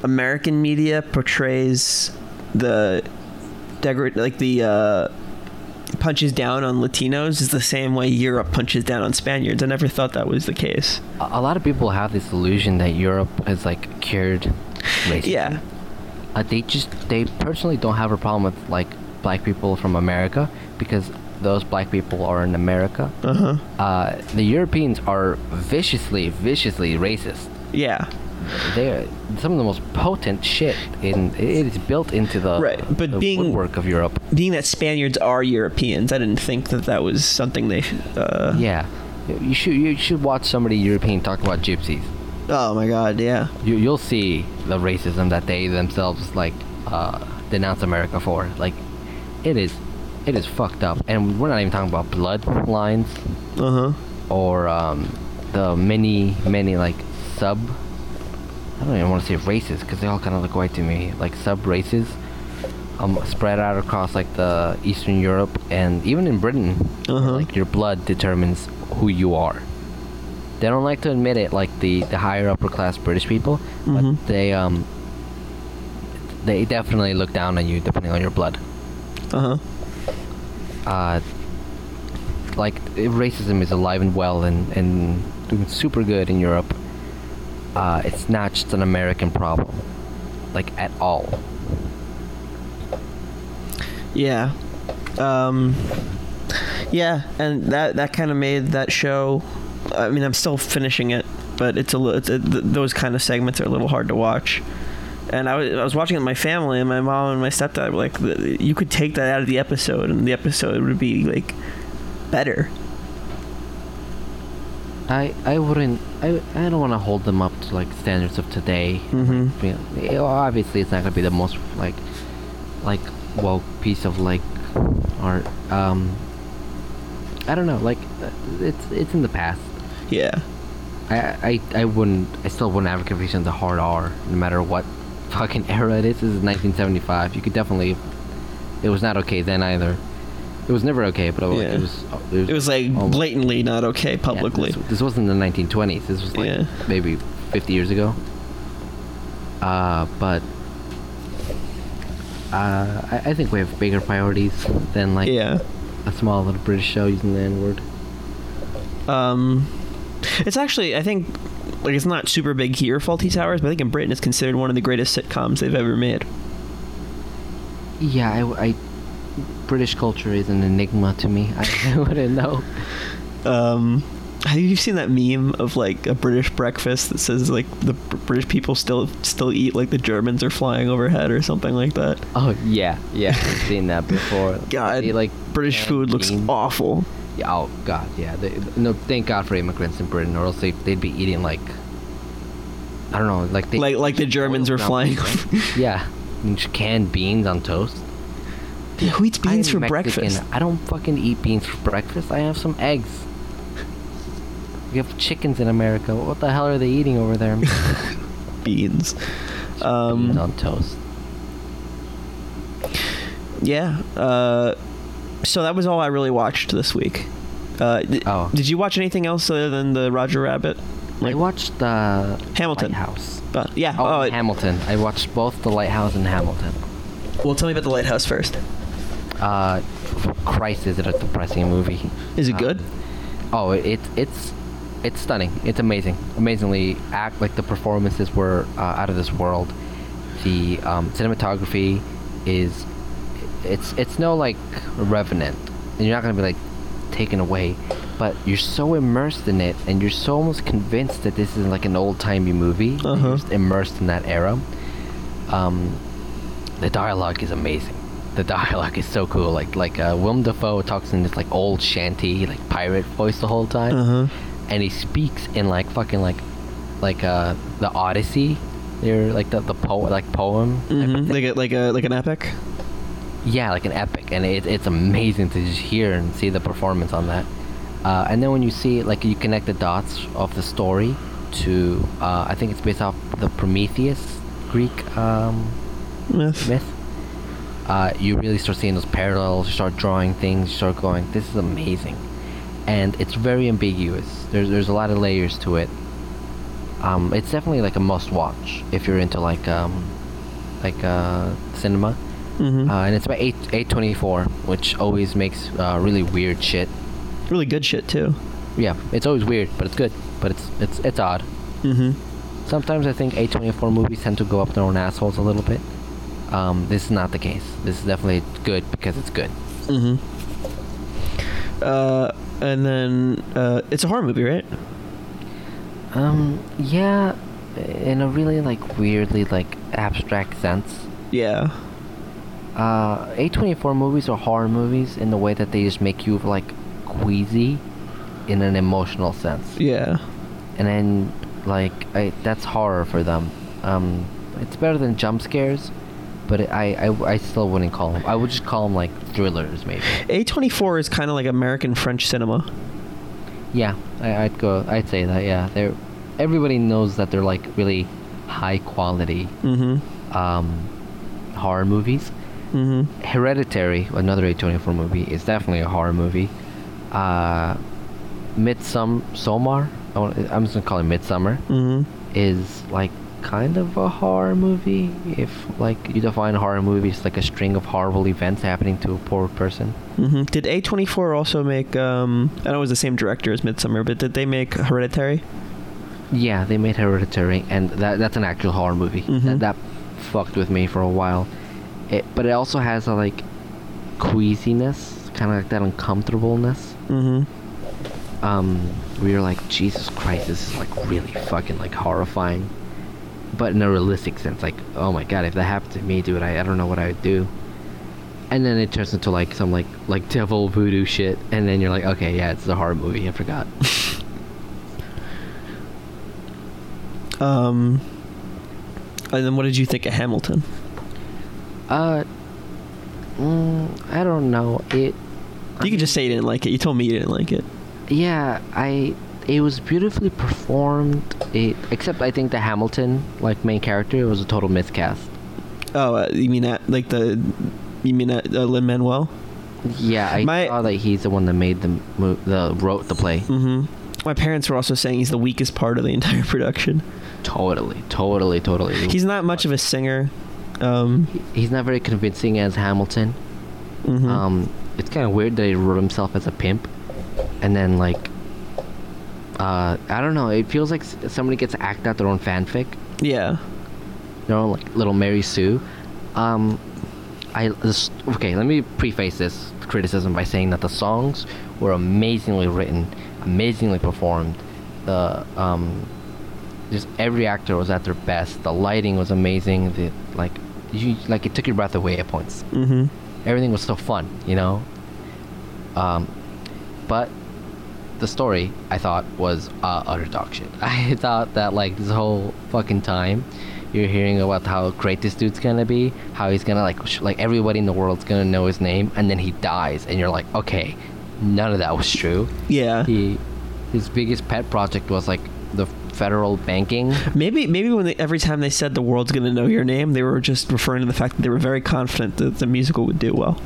American media portrays the degrad like the uh, punches down on Latinos is the same way Europe punches down on Spaniards. I never thought that was the case. A, lot of people have this illusion that Europe has like cured racism. Yeah. Uh, they just they personally don't have a problem with like black people from America because those black people are in America. Uh huh. Uh, the Europeans are viciously, viciously racist. Yeah. They're some of the most potent shit in it is built into the, Right, but the being- woodwork of Europe. being that Spaniards are Europeans, I didn't think that that was something they. Uh, Yeah, you should you should watch somebody European talk about gypsies. Oh my God! Yeah. You you'll see the racism that they themselves like uh, denounce America for. Like, it is it is fucked up, and we're not even talking about bloodlines Uh huh. or um, the many many like sub. I don't even want to say races because they all kind of look white to me. Like sub races, um, spread out across like the Eastern Europe and even in Britain. Uh-huh. Like your blood determines who you are. They don't like to admit it, like the the higher upper class British people, but they um. They definitely look down on you depending on your blood. Uh huh. Uh, like racism is alive and well and, and doing super good in Europe. Uh, it's not just an American problem, like at all. Yeah. Um. Yeah, and that that kind of made that show. I mean, I'm still finishing it, but it's a those kind of segments are a little hard to watch. And I was, I was watching it with my family, and my mom and my stepdad were like, "You could take that out of the episode, and the episode would be like better." I I wouldn't I I don't want to hold them up to like standards of today. Well, obviously, it's not gonna be the most like like well piece of like art. Um, I don't know. Like uh, it's it's in the past. Yeah. I, I, I wouldn't I still wouldn't advocate for using the hard R no matter what fucking era it is. This is 1975. You could definitely it was not okay then either. It was never okay, but like, Yeah. it was it was, It was like almost- blatantly not okay yeah, publicly. this, this wasn't the 1920s. This was like Yeah. maybe 50 years ago. Uh, but uh, I, I think we have bigger priorities than like yeah. a small little British show using the N word. Um, it's actually I think like it's not super big here, Fawlty Towers, but I think in Britain it's considered one of the greatest sitcoms they've ever made. Yeah, I, I- British culture is an enigma to me. I wouldn't know. Um, have you seen that meme of like a British breakfast that says like the British people still still eat like the Germans are flying overhead or something like that? Oh yeah, yeah, I've seen that before. God, They, like British food looks beans. awful. Yeah, oh god, yeah. They, no, thank God for immigrants in Britain, or else they, they'd be eating like I don't know, like they Like like the Germans were flying. right? yeah, canned beans on toast. Yeah, Who eats beans I'm for Mexican. breakfast? I don't fucking eat beans for breakfast. I have some eggs. We have chickens in America. What the hell are they eating over there? Beans. beans Um, on toast. yeah. Uh, so that was all I really watched this week. Uh, d- Oh. Did you watch anything else other than the Roger Rabbit? I watched the Hamilton. House. But yeah. Oh, Oh, and it- Hamilton. I watched both The Lighthouse and Hamilton. well, tell me about the Lighthouse first. Uh, Christ, is it a depressing movie? Is it Um, good? Oh, it it's it's stunning. It's amazing. Amazingly act like the performances were uh, out of this world. The um, cinematography is it's it's no like Revenant, and you're not gonna be like taken away, but you're so immersed in it, and you're so almost convinced that this is like an old timey movie. Uh-huh. You're just immersed in that era. Um, the dialogue is amazing. The dialogue is so cool. Like like uh, Willem Dafoe talks in this like old shanty like pirate voice the whole time, Uh huh. and he speaks in like fucking like like uh the Odyssey. They're like the the po- like poem. type of hmm. Like a, like a like an epic. Yeah, like an epic, and it, it's amazing to just hear and see the performance on that. Uh, and then when you see like you connect the dots of the story to, uh, I think it's based off the Prometheus Greek um, Myth. myth. Uh, you really start seeing those parallels. You start drawing things. You start going, "This is amazing," and it's very ambiguous. There's there's a lot of layers to it. Um, it's definitely like a must-watch if you're into like um, like uh, cinema. hmm Uh, and it's about eight A24, which always makes uh, really weird shit. really good shit too. Yeah, it's always weird, but it's good. But it's it's it's odd. hmm Sometimes I think A24 movies tend to go up their own assholes a little bit. Um, this is not the case. This is definitely good because it's good. hmm Uh, and then uh, it's a horror movie, right? Um, yeah, in a really like weirdly like abstract sense. Yeah. Uh, A24 movies are horror movies in the way that they just make you like queasy in an emotional sense. Yeah. and then like I, that's horror for them. Um, it's better than jump scares, but I, I I still wouldn't call them. I would just call them like thrillers, maybe. A24 is kind of like American French cinema. Yeah, I, I'd go. I'd say that. Yeah, they're everybody knows that they're like really high quality hmm um, horror movies. hmm Hereditary, another A24 movie, is definitely a horror movie. Uh, Midsummer, Somar, I'm just gonna call it Midsummer. hmm is like kind of a horror movie if like you define horror movie as like a string of horrible events happening to a poor person hmm Did A24 also make? Um, I know it was the same director as Midsummer, but did they make Hereditary? yeah they made hereditary and that that's an actual horror movie Mhm. that, that fucked with me for a while it, but it also has a like queasiness kind of like that uncomfortableness hmm um where you're like jesus christ this is like really fucking like horrifying but in a realistic sense like oh my god if that happened to me dude i, I don't know what i would do and then it turns into like some like like devil voodoo shit and then you're like okay yeah it's a horror movie i forgot Um, and then what did you think of Hamilton? uh mm, i don't know it You could just say you didn't like it. You told me you didn't like it. yeah i it was beautifully performed it except i think the hamilton like main character was a total miscast Oh, uh, you mean that like the you mean that uh, Lin Manuel? yeah i My- saw that he's the one that made the mo- the wrote the play Mm-hmm. My parents were also saying he's the weakest part of the entire production. Totally, totally, totally. He's not much of a singer. Um, he's not very convincing as Hamilton. mhm. Um, it's kind of weird that he wrote himself as a pimp, and then like, uh, I don't know. It feels like somebody gets to act out their own fanfic, yeah. their own like little Mary Sue. Um, I this, okay. Let me preface this criticism by saying that the songs were amazingly written, amazingly performed. The um, just every actor was at their best. The lighting was amazing. The like, you like it took your breath away at points. Mm-hmm. Everything was so fun, you know. Um, but the story I thought was uh, utter dog shit. I thought that like this whole fucking time you're hearing about how great this dude's gonna be, how he's gonna like sh- like everybody in the world's gonna know his name, and then he dies, and you're like, okay, none of that was true. Yeah. He his biggest pet project was like the federal banking. Maybe maybe when they, every time they said the world's gonna know your name, they were just referring to the fact that they were very confident that the musical would do well.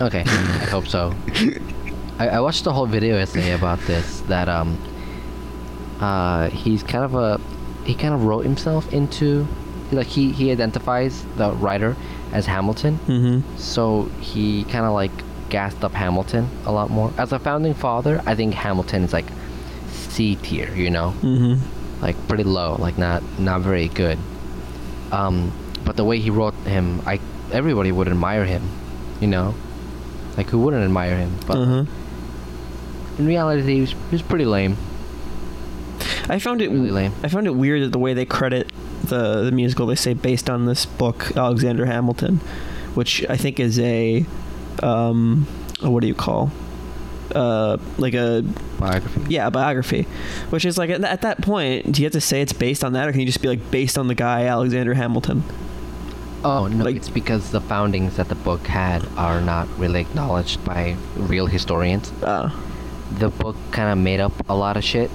Okay, I hope so. I, I watched the whole video essay about this. That um, uh, he's kind of a, he kind of wrote himself into, like he he identifies the writer as Hamilton. Mm-hmm. So he kind of like gassed up Hamilton a lot more. As a founding father, I think Hamilton is like C tier, you know, Mm-hmm. like pretty low, like not not very good. Um, but the way he wrote him, I everybody would admire him, you know, like who wouldn't admire him? But Uh-huh. In reality, he was, he was pretty lame. I found it Really lame. I found it weird that the way they credit the the musical they say based on this book Alexander Hamilton, which I think is a um what do you call uh like a Biography. yeah a biography, which is like at, at that point do you have to say it's based on that or can you just be like based on the guy Alexander Hamilton? Oh no, Like- it's because the foundings that the book had are not really acknowledged by real historians. Uh, The book kind of made up a lot of shit.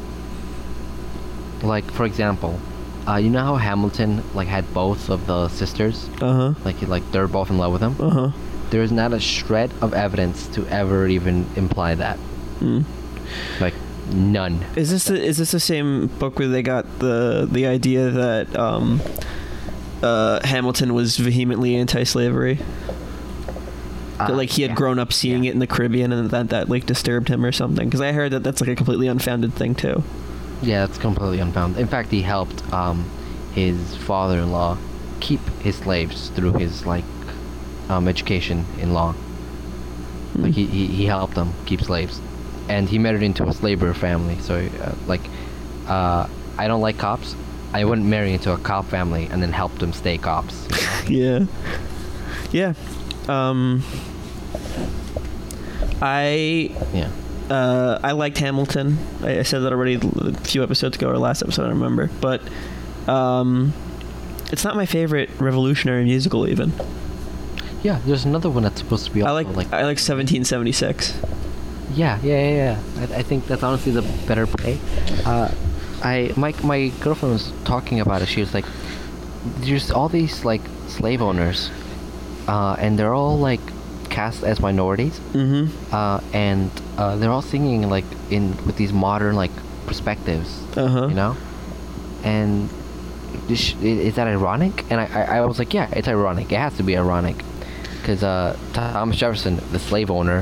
Like for example, uh, you know how Hamilton like had both of the sisters, uh huh. like he- like they're both in love with him. Uh huh. There is not a shred of evidence to ever even imply that. Mm. Like none. Is this the, is this the same book where they got the the idea that um, uh, Hamilton was vehemently anti-slavery? That, Uh, like he had yeah. grown up seeing Yeah. it in the Caribbean and that that like disturbed him or something. Because I heard that that's like a completely unfounded thing too. Yeah, it's completely unfounded. In fact, he helped um, his father-in-law keep his slaves through his like um, education in law. Like he, he, he helped them keep slaves, and he married into a slaver family. So uh, like, uh, I don't like cops. I wouldn't marry into a cop family and then help them stay cops. you know? Yeah, yeah. Um, I yeah. uh, I liked Hamilton. I, I said that already a few episodes ago or last episode. I don't remember, but um, it's not my favorite revolutionary musical. Even Yeah, there's another one that's supposed to be I like, like I like 1776. Yeah, yeah, yeah, yeah. I, I think that's honestly the better play. Uh, I my my girlfriend was talking about it. She was like, "There's all these like slave owners, uh, and they're all like cast as minorities, Mm-hmm. uh, and uh, they're all singing like in with these modern like perspectives, Uh huh. you know, and is, is that ironic? And I, I I was like, yeah, it's ironic. It has to be ironic, because uh, Thomas Jefferson, the slave owner,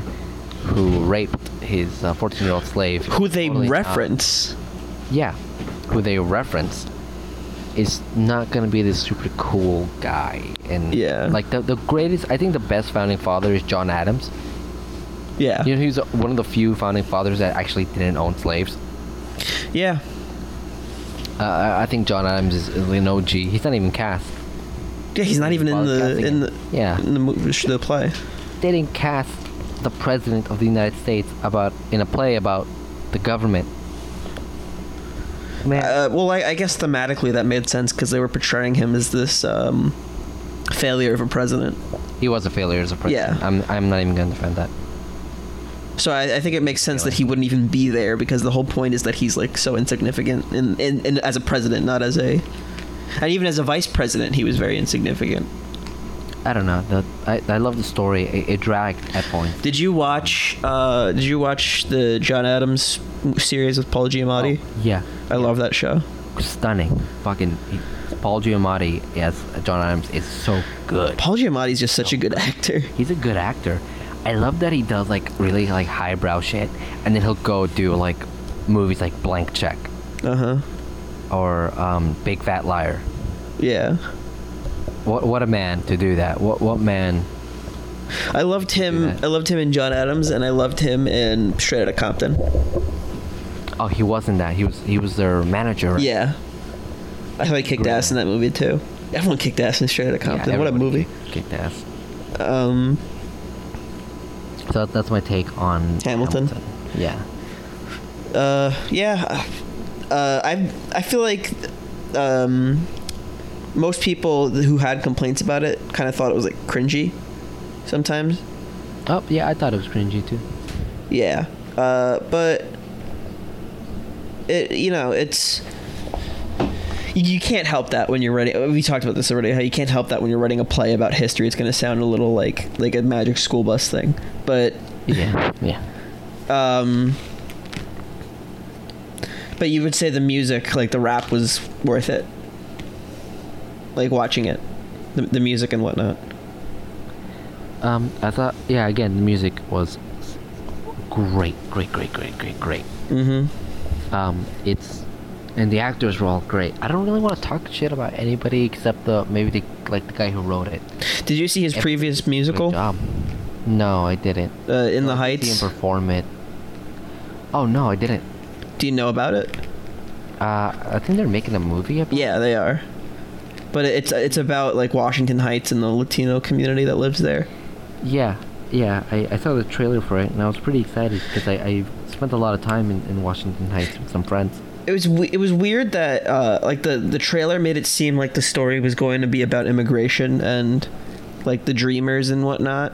who raped his 14 year old slave, Who they totally not- reference? yeah, who they reference, is not gonna be this super cool guy. And Yeah. like the the greatest, I think the best founding father is John Adams. Yeah. You know, he's one of the few founding fathers that actually didn't own slaves. Yeah. Uh, I- I think John Adams is is an OG. He's not even cast. Yeah. He's not even in the in the Yeah. in the movie the play. They didn't cast the president of the United States about in a play about the government. Man, Uh, well, I, I guess thematically that made sense because they were portraying him as this um, failure of a president. he was a failure as a president. yeah. I'm I'm not even gonna defend that. So I, I think it makes sense that he wouldn't even be there because the whole point is that he's like so insignificant in, in, in as a president, not as a, and even as a vice president, he was very insignificant. I don't know. The, I, I love the story. It, it dragged at points. Did you watch? Uh, did you watch the John Adams series with Paul Giamatti? Oh, yeah. I love that show. Stunning. Fucking he, Paul Giamatti as John Adams is so good. Paul Giamatti's just such a good actor. He's a good actor. I love that he does like really like highbrow shit, and then he'll go do like movies like Blank Check Uh huh. or um, Big Fat Liar. Yeah. What what a man to do that. What what man? I loved him. I loved him in John Adams, and I loved him in Straight Outta Compton. Oh, he wasn't that. He was he was their manager. right? Yeah. I thought he kicked Great. ass in that movie too. Everyone kicked ass in Straight Outta Yeah, Compton. what a movie. Kicked ass. Um, So that's my take on Hamilton? Yeah. uh, yeah. Uh, I I feel like um, most people who had complaints about it kind of thought it was like cringy. Sometimes. Oh yeah, I thought it was cringy too. Yeah. Uh, but it you know it's you, can't help that when you're writing. We talked about this already. How you can't help that when you're writing a play about history. It's going to sound a little like like a magic school bus thing. But Yeah. Yeah. um, but you would say the music, like the rap, was worth it. Like watching it, the, the music and whatnot. Um, I thought, yeah, again, the music was great, great, great, great, great, great. Mm-hmm. Um, it's, and the actors were all great. I don't really want to talk shit about anybody except the maybe the like the guy who wrote it. Did you see his Yep. previous musical. No, I didn't. uh, In the I didn't See him perform it. Oh no, I didn't. Do you know about it? Uh, I think they're making a movie about. Yeah, they are. But it's it's about like Washington Heights and the Latino community that lives there. Yeah, yeah. I, I saw the trailer for it and I was pretty excited because I, I spent a lot of time in, in Washington Heights with some friends. It was it was weird that uh, like the the trailer made it seem like the story was going to be about immigration and like the dreamers and whatnot.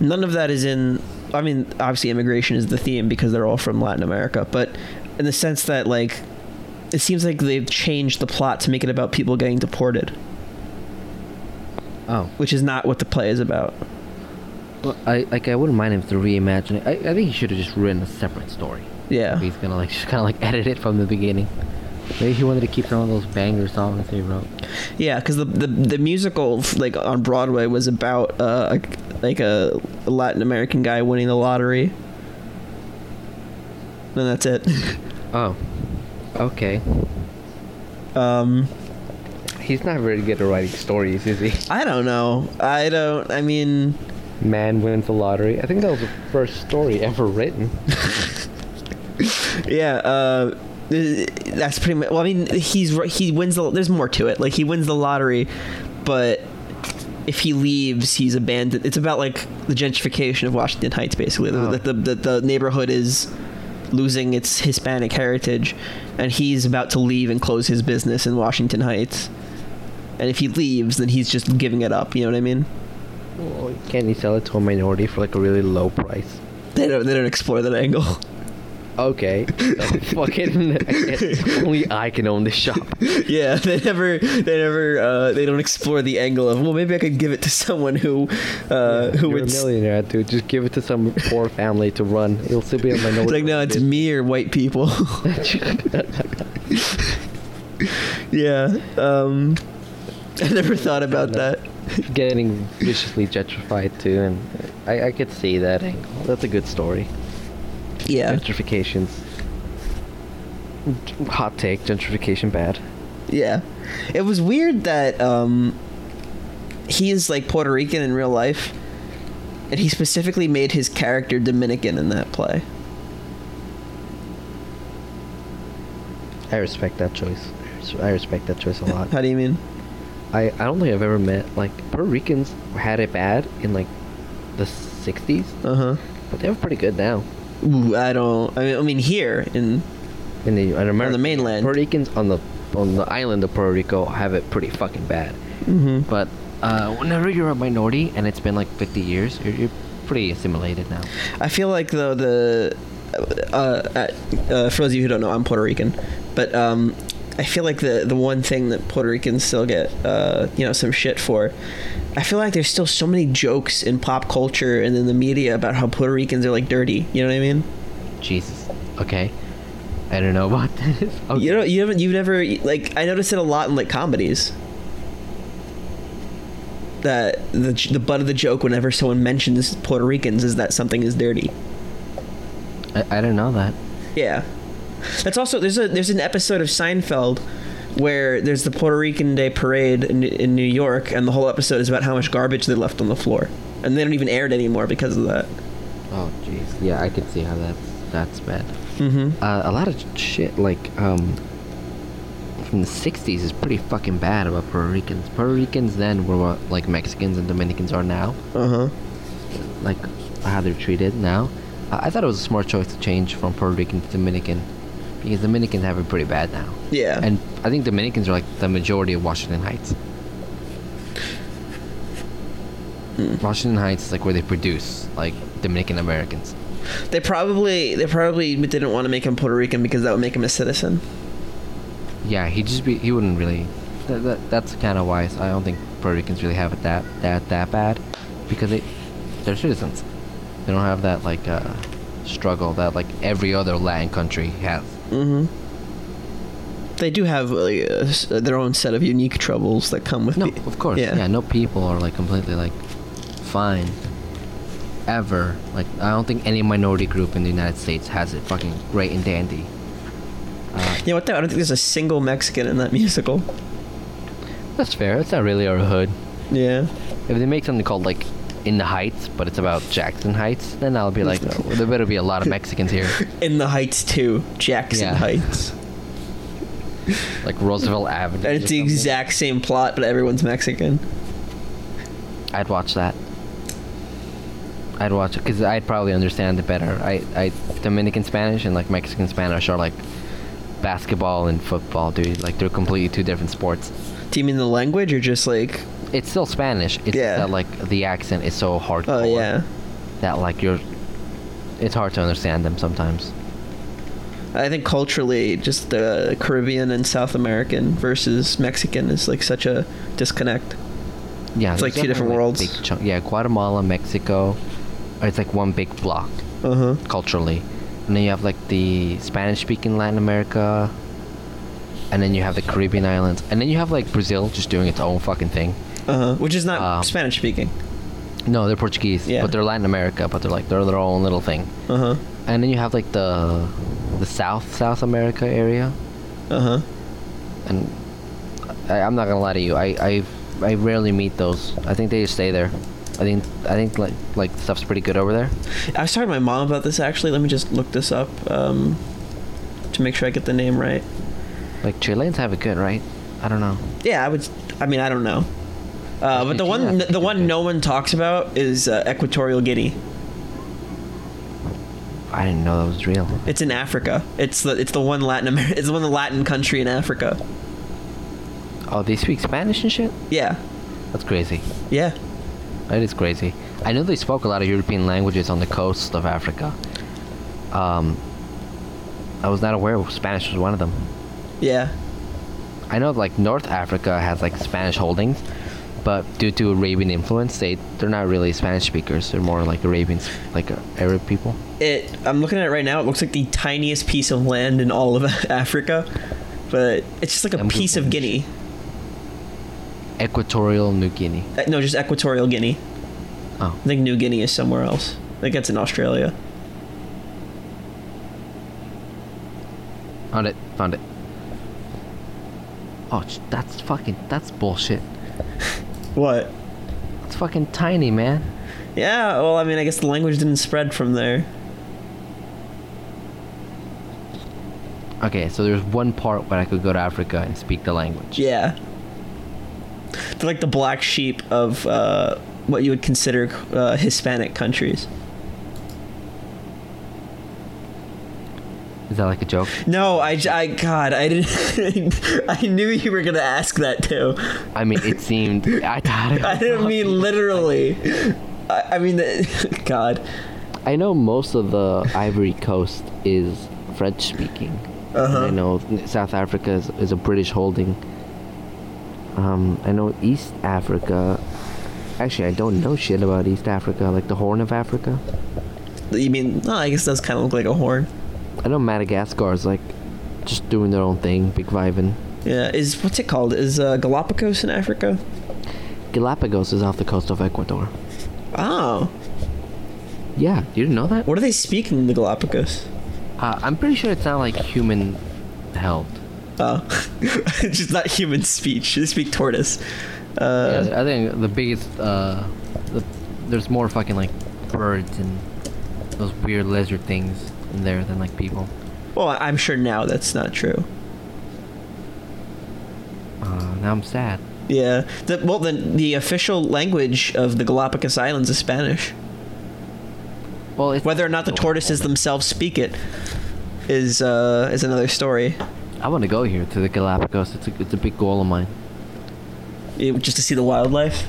None of that is in. I mean, obviously immigration is the theme because they're all from Latin America, but in the sense that like it seems like they've changed the plot to make it about people getting deported, Oh. which is not what the play is about. Well, I like I wouldn't mind him to reimagine it. I, I think he should have just written a separate story. Yeah. He's gonna like just kind of like edit it from the beginning. Maybe he wanted to keep some of those banger songs he wrote. Yeah, because the, the the musical like on Broadway was about uh like a Latin American guy winning the lottery, and that's it. Oh. Okay. um, He's not very good at writing stories, is he? I don't know. I don't. I mean, Man wins the lottery. I think that was the first story ever written. yeah. Uh, that's pretty much. Well, I mean, he's he wins the. There's more to it. Like he wins the lottery, but if he leaves, he's abandoned. It's about like the gentrification of Washington Heights, basically. Oh. The, the, the the neighborhood is losing its Hispanic heritage, and he's about to leave and close his business in Washington Heights. And if he leaves, then he's just giving it up. You know what I mean? Well, can't you sell it to a minority for like a really low price? They don't. They don't explore that angle. Okay. So fucking only I can own this shop. yeah, they never. They never. Uh, they don't explore the angle of well, maybe I could give it to someone who, uh, who You're would. a millionaire, dude. Just give it to some poor family to run. It'll still be a minority. It's like no, it's me or white people. yeah. Um, I never thought about that. Getting viciously gentrified too, and I, I could see that angle. That's a good story. Yeah. Gentrification's hot take. Gentrification bad. Yeah. It was weird that um, he is like Puerto Rican in real life, and he specifically made his character Dominican in that play. I respect that choice. I I respect that choice a lot. How do you mean? I, I don't think I've ever met like Puerto Ricans had it bad in like the 60s, Uh huh. but they were pretty good now. Ooh, I don't. I mean, I mean here in In the in America, mainland. Puerto Ricans on the on the island of Puerto Rico have it pretty fucking bad. Mhm. But uh, whenever you're a minority and it's been like 50 years, you're, you're pretty assimilated now. I feel like though the uh, uh, uh, for those of you who don't know, I'm Puerto Rican, but um, I feel like the the one thing that Puerto Ricans still get uh, you know some shit for. I feel like there's still so many jokes in pop culture and in the media about how Puerto Ricans are like dirty. You know what I mean? Jesus. Okay. I don't know about this. Okay. You know, you haven't, you've never like I noticed it a lot in like comedies. That the the butt of the joke whenever someone mentions Puerto Ricans is that something is dirty. I, I don't know that. Yeah, that's also there's a there's an episode of Seinfeld where there's the Puerto Rican Day Parade in, in New York, and the whole episode is about how much garbage they left on the floor, and they don't even air it anymore because of that. Oh, jeez. Yeah, I can see how that's that's bad. Mm-hmm. Uh, a lot of shit like um from the 60s is pretty fucking bad about Puerto Ricans. Puerto Ricans then were what like Mexicans and Dominicans are now, Uh huh. like how they're treated now. Uh, I thought it was a smart choice to change from Puerto Rican to Dominican because Dominicans have it pretty bad now. Yeah. And I think Dominicans are like the majority of Washington Heights. Washington Heights is like where they produce like Dominican Americans. they probably they probably didn't want to make him Puerto Rican because that would make him a citizen. Yeah, he just be he wouldn't really. That, that, that's kind of why I don't think Puerto Ricans really have it that that that bad, because they they're citizens. They don't have that like uh, struggle that like every other Latin country has. Mm-hmm. They do have like, uh, their own set of unique troubles that come with. No, of course. Yeah. no people are like completely like fine ever like I don't think any minority group in the United States has it fucking great and dandy. Uh, Yeah, what the? I don't think there's a single Mexican in that musical. that's fair. It's not really our hood. Yeah. If they make something called like In the Heights, but it's about Jackson Heights, then I'll be like, "Oh, there better be a lot of Mexicans here, In the Heights too, Jackson Yeah. Heights. like Roosevelt Avenue. And it's the exact same plot, but everyone's Mexican. I'd watch that. I'd watch it because I'd probably understand it better. I, I Dominican Spanish and like Mexican Spanish are like basketball and football, dude. Like they're completely two different sports. Do you mean the language or just like? It's still Spanish. It's Yeah. that like the accent is so hardcore. Oh yeah. That like you're. It's hard to understand them sometimes. I think culturally, just the Caribbean and South American versus Mexican is like such a disconnect. Yeah, It's like two different definitely, worlds. Chunk. Yeah, Guatemala, Mexico. It's like one big block Uh huh. culturally, and then you have like the Spanish-speaking Latin America, and then you have the Caribbean islands, and then you have like Brazil just doing its own fucking thing. Uh huh. Which is not Um, Spanish speaking. No, they're Portuguese, Yeah. but they're Latin America, but they're like they're their own little thing. Uh huh. And then you have like the the South South America area, Uh huh. and I, I'm not gonna lie to you, I I I rarely meet those. I think they just stay there. I think I think like like stuff's pretty good over there. I was talking to my mom about this actually. Let me just look this up um, to make sure I get the name right. Like Chileans have it good, right? I don't know. Yeah, I would. I mean, I don't know. Uh, but the one, the one no one talks about is uh, Equatorial Guinea. I didn't know that was real. It's in Africa. It's the it's the one Latin Amer- It's the one Latin country in Africa. Oh, they speak Spanish and shit. Yeah, That's crazy. yeah. That is crazy. I know they spoke a lot of European languages on the coast of Africa. Um, I was not aware Spanish was one of them. Yeah. I know like North Africa has like Spanish holdings, but due to Arabian influence, they they're not really Spanish speakers. They're more like Arabians, like uh, Arab people. It. I'm looking at it right now. It looks like the tiniest piece of land in all of Africa, but it's just like a I'm piece of Guinea. Equatorial New Guinea. Uh, No, just Equatorial Guinea. Oh, I think New Guinea is somewhere else. I think it's in Australia. found it. Found it. Oh, that's fucking. That's bullshit. What? It's fucking tiny, man. Yeah. Well, I mean, I guess the language didn't spread from there. Okay, so there's one part where I could go to Africa and speak the language. Yeah. They're like the black sheep of uh, what you would consider uh, Hispanic countries. Is that like a joke? No, I, I God, I didn't. I knew you were gonna ask that too. I mean, it seemed. I thought it. I didn't mean literally. I, I mean, the, God. I know most of the Ivory Coast is French speaking. Uh-huh. I know South Africa is, is a British holding. Um, I know East Africa. Actually, I don't know shit about East Africa, like the Horn of Africa. You mean? Oh, I guess it does kind of look like a horn. I know Madagascar is like just doing their own thing, big vibing. Yeah. Is what's it called? Is uh, Galapagos in Africa? Galapagos is off the coast of Ecuador. Oh. Yeah, you didn't know that? What are they speaking in the Galapagos? Uh, I'm pretty sure it's not like human held. Oh, it's just not human speech. They speak tortoise. Uh, yeah, I think the biggest, uh, the, there's more fucking like birds and those weird lizard things in there than like people. Well, I'm sure now that's not true. Uh, now I'm sad. Yeah. The, well, the the official language of the Galapagos Islands is Spanish. Well, it's Whether or not the tortoises themselves speak it is uh, is another story. I want to go here to the Galapagos. It's a it's a big goal of mine. It- just to see the wildlife.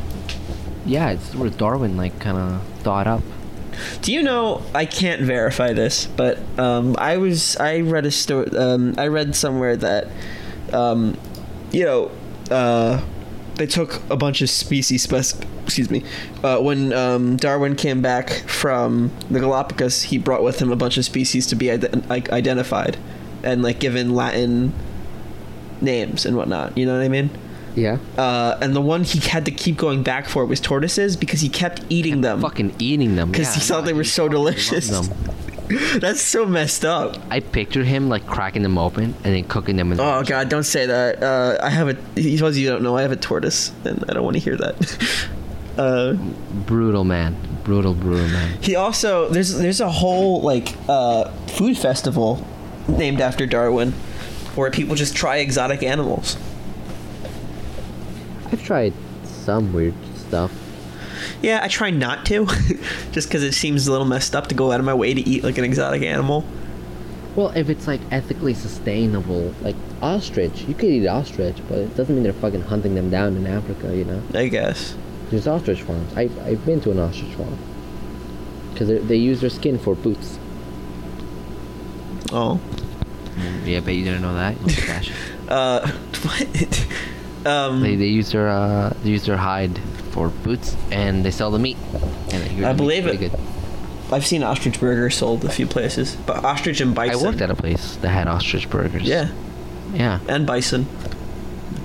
Yeah, it's where Darwin like kind of thought up. Do you know? I can't verify this, but um, I was I read a story. Um, I read somewhere that, um, you know, uh, they took a bunch of species spec- excuse me uh, when um, Darwin came back from the Galapagos he brought with him a bunch of species to be ide- like identified and like given Latin names and whatnot you know what I mean Yeah. uh, and the one he had to keep going back for was tortoises because he kept eating them Fucking eating them. because yeah, he thought no, they were so delicious. That's so messed up. I pictured him like cracking them open and then cooking them in. the Oh god, don't say that. Uh, I have a. He tells you you don't know. I have a tortoise, and I don't want to hear that. uh, Brutal man. Brutal, brutal man. he also there's there's a whole like uh, food festival named after Darwin, where people just try exotic animals. I've tried some weird stuff. Yeah, I try not to, just because it seems a little messed up to go out of my way to eat like an exotic animal. Well, if it's like ethically sustainable, like ostrich, you could eat ostrich, but it doesn't mean they're fucking hunting them down in Africa, you know? I guess. There's ostrich farms. I, I've been to an ostrich farm. Because they use their skin for boots. Oh. Yeah, but you didn't know that. Uh, what? Um, they, they use their uh, they use their hide for boots, and they sell the meat. And I, hear I the meat's believe it. Good. I've seen ostrich burger sold a few places, but ostrich and bison. I worked at a place that had ostrich burgers. Yeah, Yeah. and bison.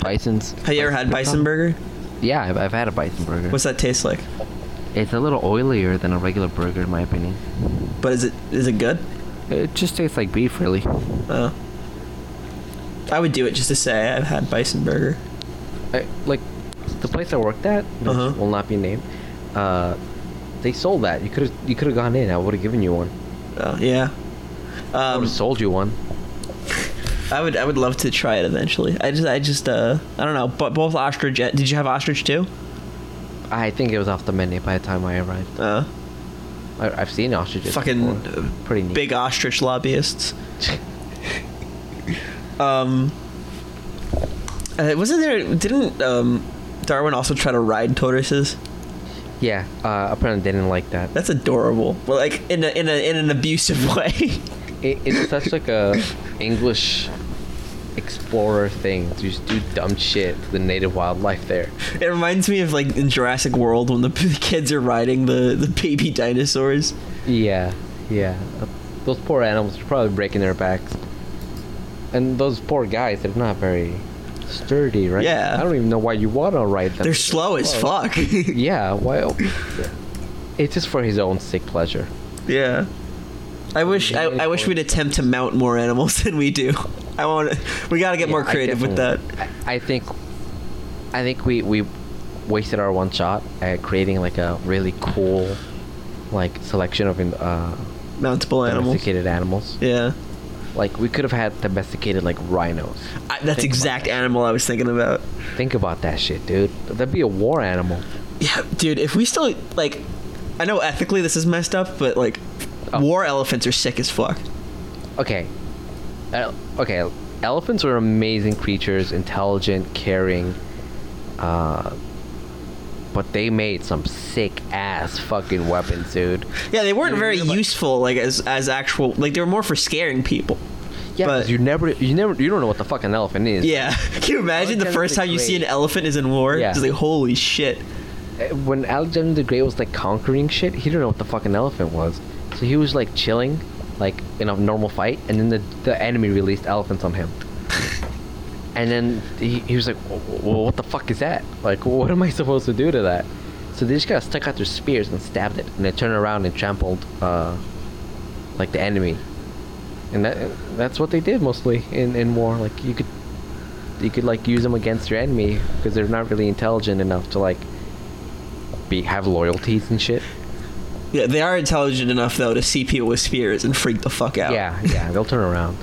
Bison's. Have you ever had bison burger? Yeah, I've, I've had a bison burger. What's that taste like? It's a little oilier than a regular burger, in my opinion. But is it is it good? It just tastes like beef, really. Uh, I would do it just to say I've had bison burger. I, like the place I worked at, which Uh-huh. will not be named. Uh, they sold that. You could have you could have gone in. I would have given you one. Uh, yeah. I would Um, have sold you one. I would I would love to try it eventually. I just I just uh I don't know. But both ostrich. Did you have ostrich too? I think it was off the menu by the time I arrived. Uh, I, I've seen ostriches. fucking before. pretty neat. big ostrich lobbyists. Um, uh, wasn't there? Didn't um, Darwin also try to ride tortoises? Yeah. Uh, apparently they didn't like that. That's adorable. Well, like in a in a in an abusive way. It, it's such like a English explorer thing to just do dumb shit to the native wildlife there. it reminds me of like in Jurassic World when the p- kids are riding the the baby dinosaurs. Yeah, yeah. Uh, Those poor animals are probably breaking their backs. And those poor guys, they're not very sturdy, right? Yeah. I don't even know why you want to ride them. They're slow as fuck. Yeah, Well, It's just for his own sick pleasure. yeah. I wish I, I wish we'd attempt to mount more animals than we do. I want we got to get Yeah, more creative with that. I, I think, I think we we wasted our one shot at creating like a really cool, like selection of uh, Mountable animals. domesticated animals. Yeah. Like we could have had domesticated like rhinos. I, that's Think exact animal I was thinking about. Think about that shit, dude. That'd be a war animal. Yeah, dude, if we still like I know ethically this is messed up, but like Oh. war elephants are sick as fuck. Okay. El- okay. Elephants are amazing creatures, intelligent, caring. Uh, but they made some sick ass fucking weapons, dude. Yeah, they weren't very like- useful like as as actual like they were more for scaring people. Yeah, But- you never, you never, you don't know what the fucking elephant is. Yeah. Can you imagine the first the time you see an elephant is in war? Yeah. It's like holy shit. Uh, When Alexander the Great was like conquering shit, he didn't know what the fucking elephant was. So he was like chilling, like in a normal fight, and then the the enemy released elephants on him. And then he, he was like, well, what the fuck is that? Like, what am I supposed to do to that? So they just kind of stuck out their spears and stabbed it, and they turned around and trampled, uh, like the enemy. And that that's what they did mostly in, in war. Like you could you could like use them against your enemy because they're not really intelligent enough to like be have loyalties and shit. Yeah, they are intelligent enough though to see people with spears and freak the fuck out. Yeah, yeah, they'll turn around.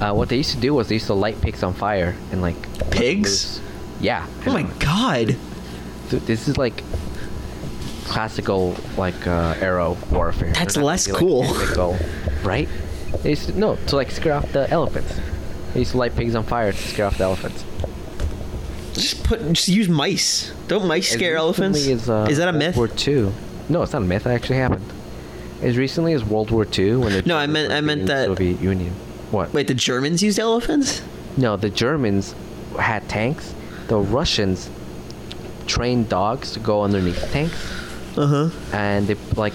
Uh, what they used to do was they used to light pigs on fire and like Pigs? Yeah. Oh my god. Th- This is like classical like uh, arrow warfare. That's less be, cool. Go, right? They used to, no to like scare off the elephants. They used to light pigs on fire to scare off the elephants. Just put just use mice. Don't mice scare elephants? As, uh, is that a myth? World? War II. No, it's not a myth. It actually happened. As recently as World War II, when the No, I meant- I meant that- Soviet Union. What? Wait, the Germans used elephants? No, the Germans had tanks. The Russians trained dogs to go underneath tanks, Uh-huh. and they like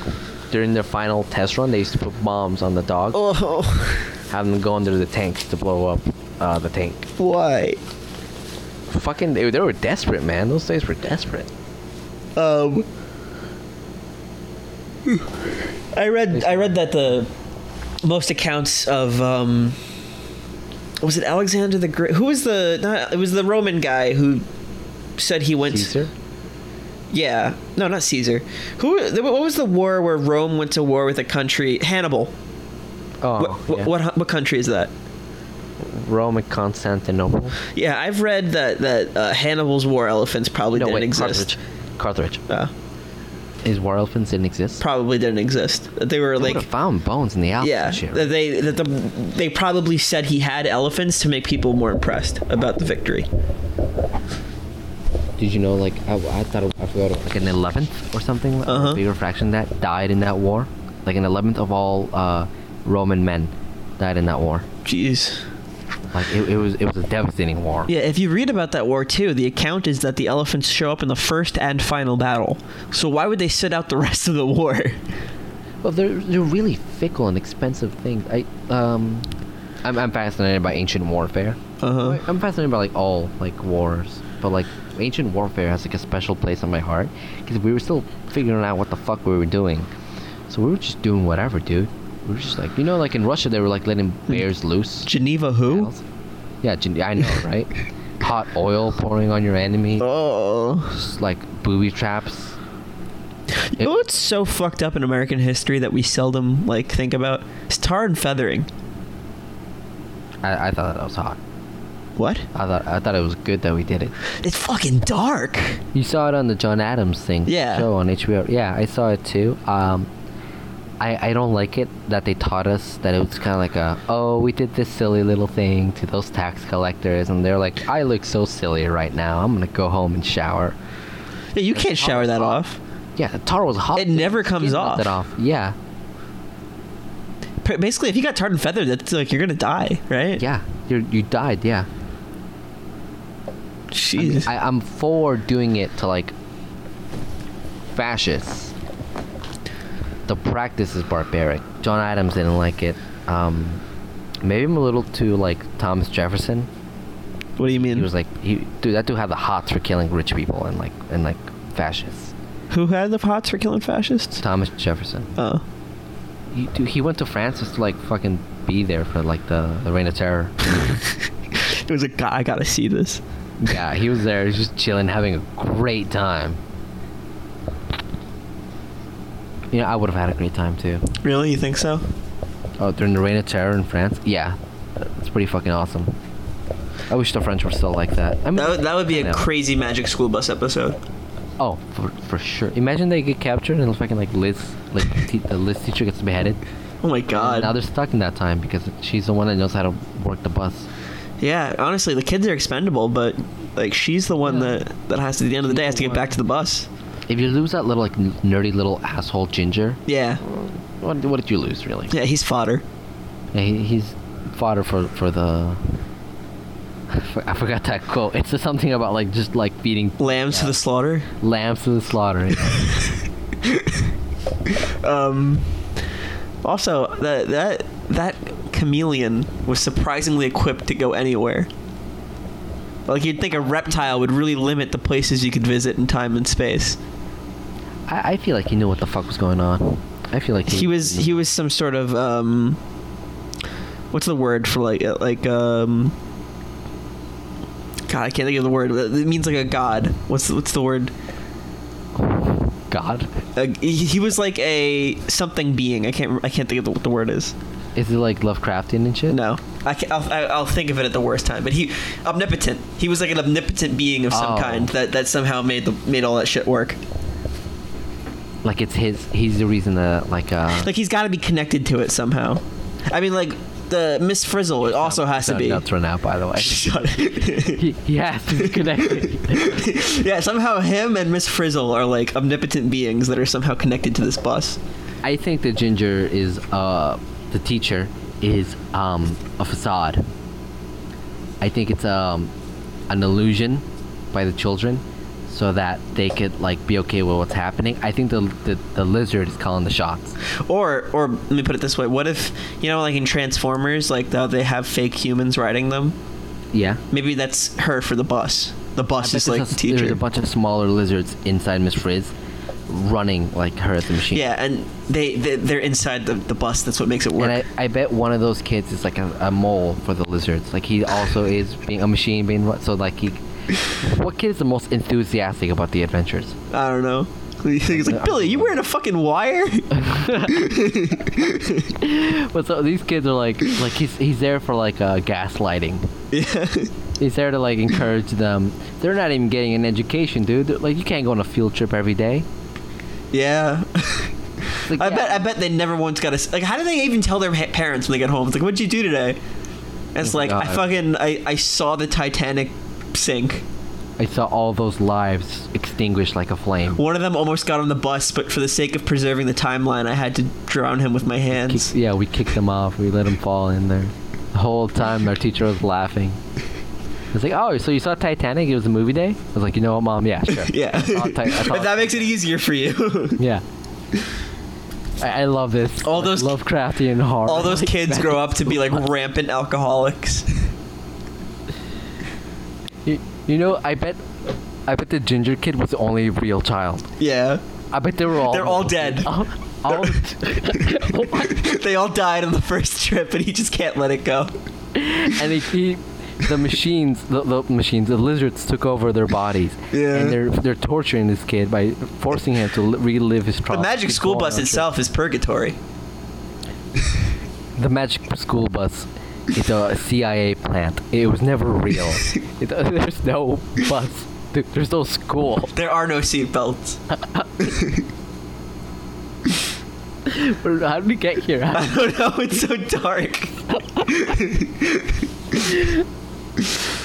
during their final test run, they used to put bombs on the dogs, Oh, have them go under the tanks to blow up uh, the tank. why? fucking they, they were desperate, man. Those days were desperate. Um, I read I read that the most accounts of um, was it Alexander the Great? Who was the? Not, it was the Roman guy who said he went. Caesar. Yeah, no, not Caesar. Who? What was the war where Rome went to war with a country? Hannibal. Oh, what, what, yeah. what what country is that? Rome and Constantinople. Yeah, I've read that that uh, Hannibal's war elephants probably No, didn't wait, exist. Carthage. Carthage. Uh, His war elephants didn't exist. probably didn't exist. That They were They like found bones in the Alps Yeah, and shit. that they that the they probably said he had elephants to make people more impressed about the victory. Did you know, like, I, I thought, I forgot, like an 11th or something, Uh-huh. a bigger fraction that died in that war? Like, an 11th of all uh, Roman men died in that war. Jeez. Like, it, it was it was a devastating war. Yeah, if you read about that war too, the account is that the elephants show up in the first and final battle. So why would they sit out the rest of the war? Well, they're, they're really fickle and expensive things. I, um, I'm, I'm fascinated by ancient warfare. Uh huh. I'm fascinated by, like, all, like, wars. But, like, ancient warfare has, like, a special place in my heart. Because we were still figuring out what the fuck we were doing. So we were just doing whatever, dude. We were just like, you know, like in Russia, they were like letting bears loose. Geneva who? Yeah, Gen- I know, right? Hot oil pouring on your enemy, Oh. just like booby traps. You know what's so fucked up in American history that we seldom like think about? It's tar and feathering. I, I thought that was hot. What? I thought I thought it was good that we did it. It's fucking dark. You saw it on the John Adams thing Yeah. show on HBO. Yeah, I saw it too. Um, I I don't like it that they taught us that it was kind of like a oh we did this silly little thing to those tax collectors and they're like I look so silly right now. I'm gonna go home and shower. Yeah, you can't shower that off. Yeah, the tar was hot. It never comes off. off. Yeah, Basically, if you got tarred and feathered, that's like you're gonna die, right? yeah. You you died. Yeah. I mean, Jeez. I, I'm for doing it to like fascists. The practice is barbaric. John Adams didn't like it. Um, maybe I'm a little too like Thomas Jefferson. what do you mean? He was like, he dude, that dude had the hots for killing rich people and like and like fascists. Who had the hots for killing fascists? Thomas Jefferson. Oh. He, dude, he went to France just to like fucking be there for like the the Reign of Terror. It was a guy. I gotta see this. yeah, he was there, he was just chilling, having a great time. You know, I would have had a great time too. Really? You think so? Oh, during the Reign of Terror in France? Yeah. It's pretty fucking awesome. I wish the French were still like that. I mean, That would, that would be a crazy Magic School Bus episode. Oh, for, for sure. Imagine they get captured and fucking like Liz, like te- the Liz teacher gets beheaded. Oh my And god. now they're stuck in that time because she's the one that knows how to work the bus. Yeah, honestly, the kids are expendable, but like she's the one Yeah. that that has to at the end of the day has to get back to the bus. If you lose that little like nerdy little asshole Ginger, Yeah. what, what did you lose really? Yeah, he's fodder. Yeah, he, he's fodder for for the. I forgot that quote. It's just something about like just like feeding Lambs to the slaughter. lambs to the slaughter. Um also that that that chameleon was surprisingly equipped to go anywhere. Like you'd think a reptile would really limit the places you could visit in time and space. I, I feel like he knew what the fuck was going on. I feel like he, He was he was some sort of um what's the word for like uh, like um God, I can't think of the word. It means like a god. What's what's the word? God. Uh, he, he was like a something being. I can't I can't think of the, what the word is. Is it like Lovecraftian and shit? No, I can, I'll, I'll think of it at the worst time. But he omnipotent. He was like an omnipotent being of some Oh. kind that, that somehow made the made all that shit work. Like it's his. He's the reason that like uh. Like he's got to be connected to it somehow. I mean, like the Miss Frizzle it also has to be. Nuts run out, by the way. Shut he, he has to be connected. yeah, somehow him and Miss Frizzle are like omnipotent beings that are somehow connected to this bus. I think the ginger is uh the teacher is um a facade. I think it's um an illusion by the children so that they could like be okay with what's happening. I think the the, the lizard is calling the shots. Or, or let me put it this way: What if you know, like in Transformers, like how they have fake humans riding them? Yeah. Maybe that's her for the bus. The bus is like there's, the a, there's a bunch of smaller lizards inside Miss Frizz, running like her at the machine. yeah, and they, they they're inside the, the bus. That's what makes it work. And I, I bet one of those kids is like a, a mole for the lizards. Like he also is being a machine being run. So like he, what kid is the most enthusiastic about the adventures? I don't know. He's like, Billy, you wearing a fucking wire? But so these kids are like like he's he's there for like uh, gaslighting. yeah. He's there to like encourage them. They're not even getting an education, dude. They're- like you can't go on a field trip every day. Yeah. Like, I yeah, bet I bet they never once got a like. How do they even tell their parents when they get home? It's like, what'd you do today? And it's Oh like I fucking I, I saw the Titanic sink. I saw all those lives extinguished like a flame. One of them almost got on the bus, but for the sake of preserving the timeline, I had to drown him with my hands. Kick- yeah, we kicked him off. We let him fall in there. The whole time, our teacher was laughing. I was like, "Oh, so you saw Titanic? It was a movie day." I was like, "You know what, mom? Yeah, sure." Yeah. I saw Ti- I saw- if that makes it easier for you. yeah. I, I love this. All like, those- Lovecraftian horror. All those like, kids grow up to be like rampant alcoholics. You, know, I bet, I bet the ginger kid was the only real child. Yeah. I bet they were all. They're all dead. All, all- oh They all died on the first trip, and he just can't let it go. and he, he the machines the, the machines the lizards took over their bodies Yeah. and they're they're torturing this kid by forcing him to li- relive his trauma. The magic school bus trip. itself is purgatory. the magic school bus is a cia plant it was never real it, there's no bus there's no school There are no seatbelts. how did we get here I don't know. It's so dark.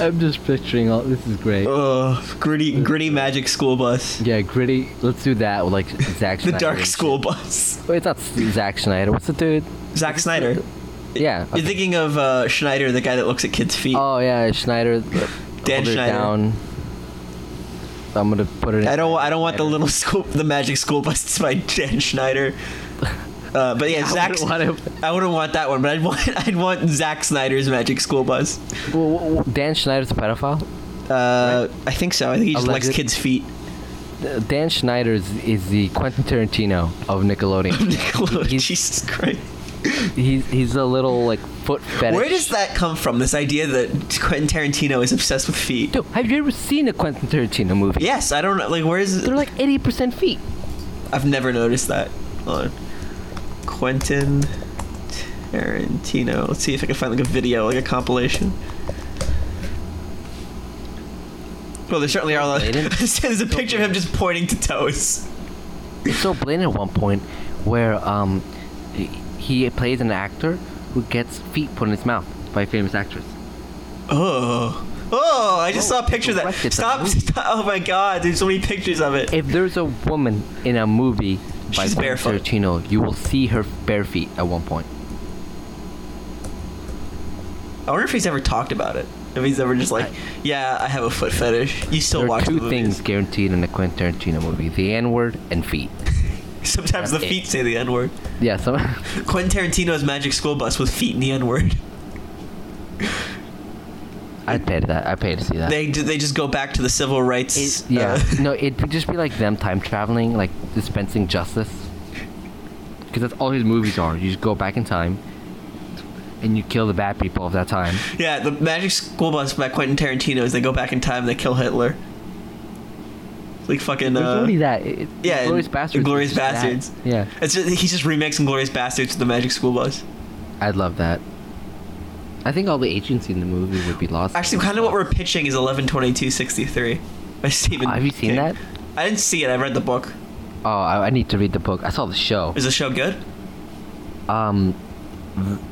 i'm just picturing all this is great Oh, gritty, gritty magic school bus. yeah gritty let's do that with like Zack The Snyder dark school bus. Wait, it's not Zack Snyder. What's the dude? Zack Snyder. Yeah. You're thinking of uh, Schneider, the guy that looks at kids' feet. Oh yeah, Schneider. Dan Schneider. Down. I'm gonna put it. In I don't. I don't want the little school, the magic school bus by Dan Schneider. Uh, but yeah, I Zack. wouldn't want I wouldn't want that one, but I'd want. I'd want Zack Snyder's magic school bus. Well, Dan Schneider's a pedophile. Uh, I think so. I think he just likes kids' feet. Uh, Dan Schneider is, is the Quentin Tarantino of Nickelodeon. Nickelodeon. He's- Jesus Christ. He's he's a little like foot fetish. Where does that come from? This idea that Quentin Tarantino is obsessed with feet. Dude, have you ever seen a Quentin Tarantino movie? Yes, I don't know. Like, where is? They're like 80% feet. I've never noticed that. Hold on. Quentin Tarantino. Let's see if I can find like a video, like a compilation. Well, there certainly are. a lot- There's a picture of him just pointing to toes. It's so blatant at one point where um he, plays an actor who gets feet put in his mouth by a famous actress. Oh. Oh, I just Oh, saw a picture of that. Stop, stop. Oh my god, there's so many pictures of it. If there's a woman in a movie by She's barefoot. Tarantino, you will see her bare feet at one point. I wonder if he's ever talked about it. If he's ever just like, I- yeah, I have a foot fetish. You still there are watch two the things guaranteed in a Quentin Tarantino movie: the N word and feet. Sometimes the feet say the N word. Yeah, some. Quentin Tarantino's Magic School Bus with feet in the N word. I'd pay to that. I'd pay to see that. They they just go back to the civil rights. It- yeah, uh, no, it would just be like them time traveling, like dispensing justice. Because that's all his movies are. You just go back in time, and you kill the bad people of that time. yeah. The Magic School Bus by Quentin Tarantino is they go back in time. They kill Hitler. Like fucking. Uh, that. It, yeah, Glorious Bastards. Glorious just that. Bastards. Yeah, It's just, he's just remixing Glorious Bastards to the Magic School Bus. I'd love that. I think all the agency in the movie would be lost. Actually, kind of what we're pitching is eleven twenty two sixty three by Stephen. Oh, have you seen King. that? I didn't see it. I read the book. Oh, I, I need to read the book. I saw the show. Is the show good? Um,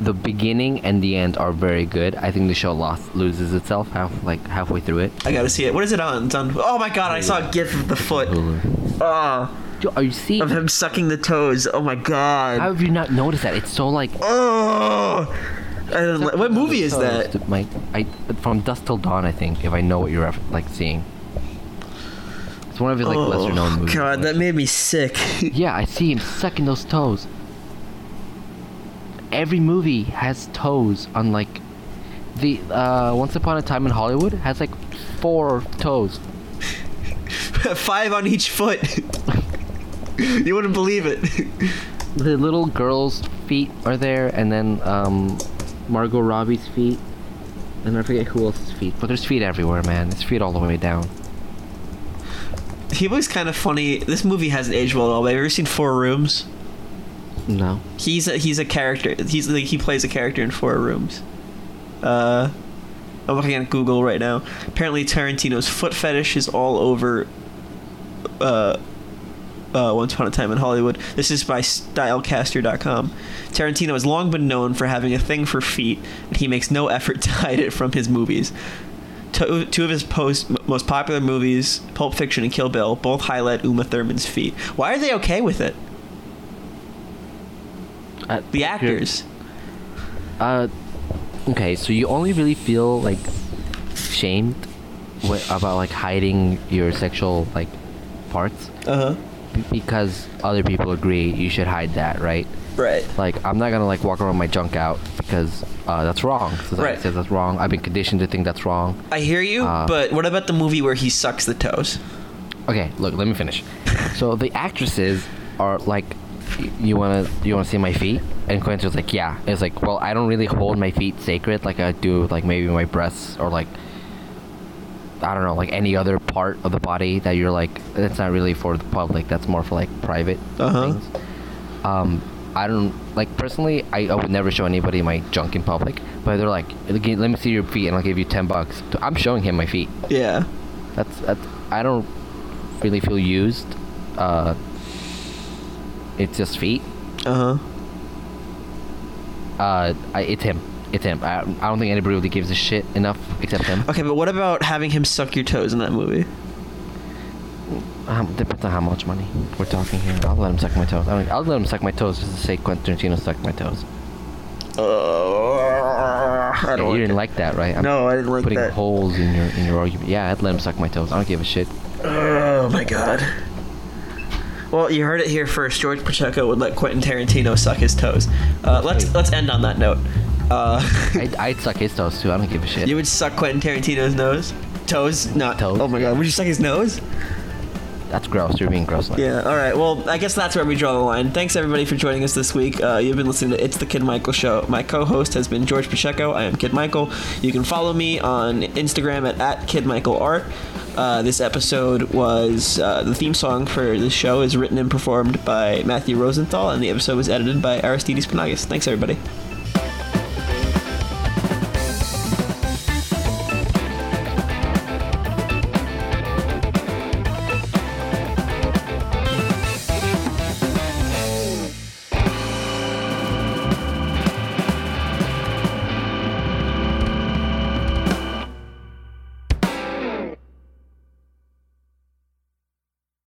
the beginning and the end are very good. I think the show lost loses itself half like halfway through it. I gotta see it. What is it on? It's on. Oh my god! I saw a gif of the foot. Hulu. Oh, Are you seeing? of him sucking the toes. Oh my god. How have you not noticed that? It's so like. Oh. Don't what movie is that? My, I from Dusk Till Dawn, I think. If I know what you're like seeing. It's one of his like lesser known Oh movies. god, that made me sick. Yeah, I see him sucking those toes. Every movie has toes on like The uh, Once Upon a Time in Hollywood has like four toes. Five on each foot. you wouldn't believe it. The little girl's feet are there, and then um, Margot Robbie's feet, and I forget who else's feet. But there's feet everywhere, man. There's feet all the way down. he was kind of funny. This movie hasn't aged well at all. Have you ever seen Four Rooms? No. He's a, he's a character. He's like he plays a character in Four Rooms. Uh, I'm looking at Google right now. Apparently, Tarantino's foot fetish is all over. Uh, uh, Once Upon a Time in Hollywood. This is by Stylecaster.com. Tarantino has long been known for having a thing for feet, and he makes no effort to hide it from his movies. Two, two of his post, most popular movies, Pulp Fiction and Kill Bill, both highlight Uma Thurman's feet. Why are they okay with it? Uh, The actors. Uh, okay, so you only really feel like shamed wi- about like hiding your sexual like parts Uh huh. b- because other people agree you should hide that, right? Right. Like I'm not gonna like walk around my junk out because uh, that's wrong. Society Right. says that's wrong. I've been conditioned to think that's wrong. I hear you, Uh, but what about the movie where he sucks the toes? Okay, look, let me finish. so the actresses are like, y- you wanna you wanna see my feet? And Quentin's like, yeah. It's like, well, I don't really hold my feet sacred like I do like maybe my breasts or like I don't know, like any other part of the body that you're like that's not really for the public. That's more for like private Uh-huh. things. Um, I don't like personally. I, I would never show anybody my junk in public. But they're like, let me see your feet, and I'll give you ten bucks. I'm showing him my feet. Yeah. That's, that's I don't really feel used. Uh, it's just feet. Uh huh. Uh, I, it's him. It's him. I, I don't think anybody really gives a shit enough except him. Okay, but what about having him suck your toes in that movie? Um, depends on how much money we're talking here. I'll let him suck my toes. I mean, I'll let him suck my toes just to say Quentin Tarantino sucked my toes. Uh, I Yeah, don't you like didn't it. like that, right? I'm No, I didn't like putting that. holes in your in your argument. Yeah, I'd let him suck my toes. I don't give a shit. Oh my god. Well, you heard it here first. Jorge Pacheco would let Quentin Tarantino suck his toes. Uh, let's let's end on that note. Uh, I'd, I'd suck his toes too. I don't give a shit. you would suck Quentin Tarantino's nose, toes, not Toes. Oh my god, would you suck his nose? That's gross. You're being gross. Like. Yeah. All right. Well, I guess that's where we draw the line. Thanks everybody for joining us this week. Uh, you've been listening to It's the Kid Michael Show. My co-host has been Jorge Pacheco. I am Kid Michael. You can follow me on Instagram at, at Kid Michael Art. Uh, this episode was uh, the theme song for this show is written and performed by Matthew Rosenthal, and the episode was edited by Aristidis Panagis. Thanks everybody.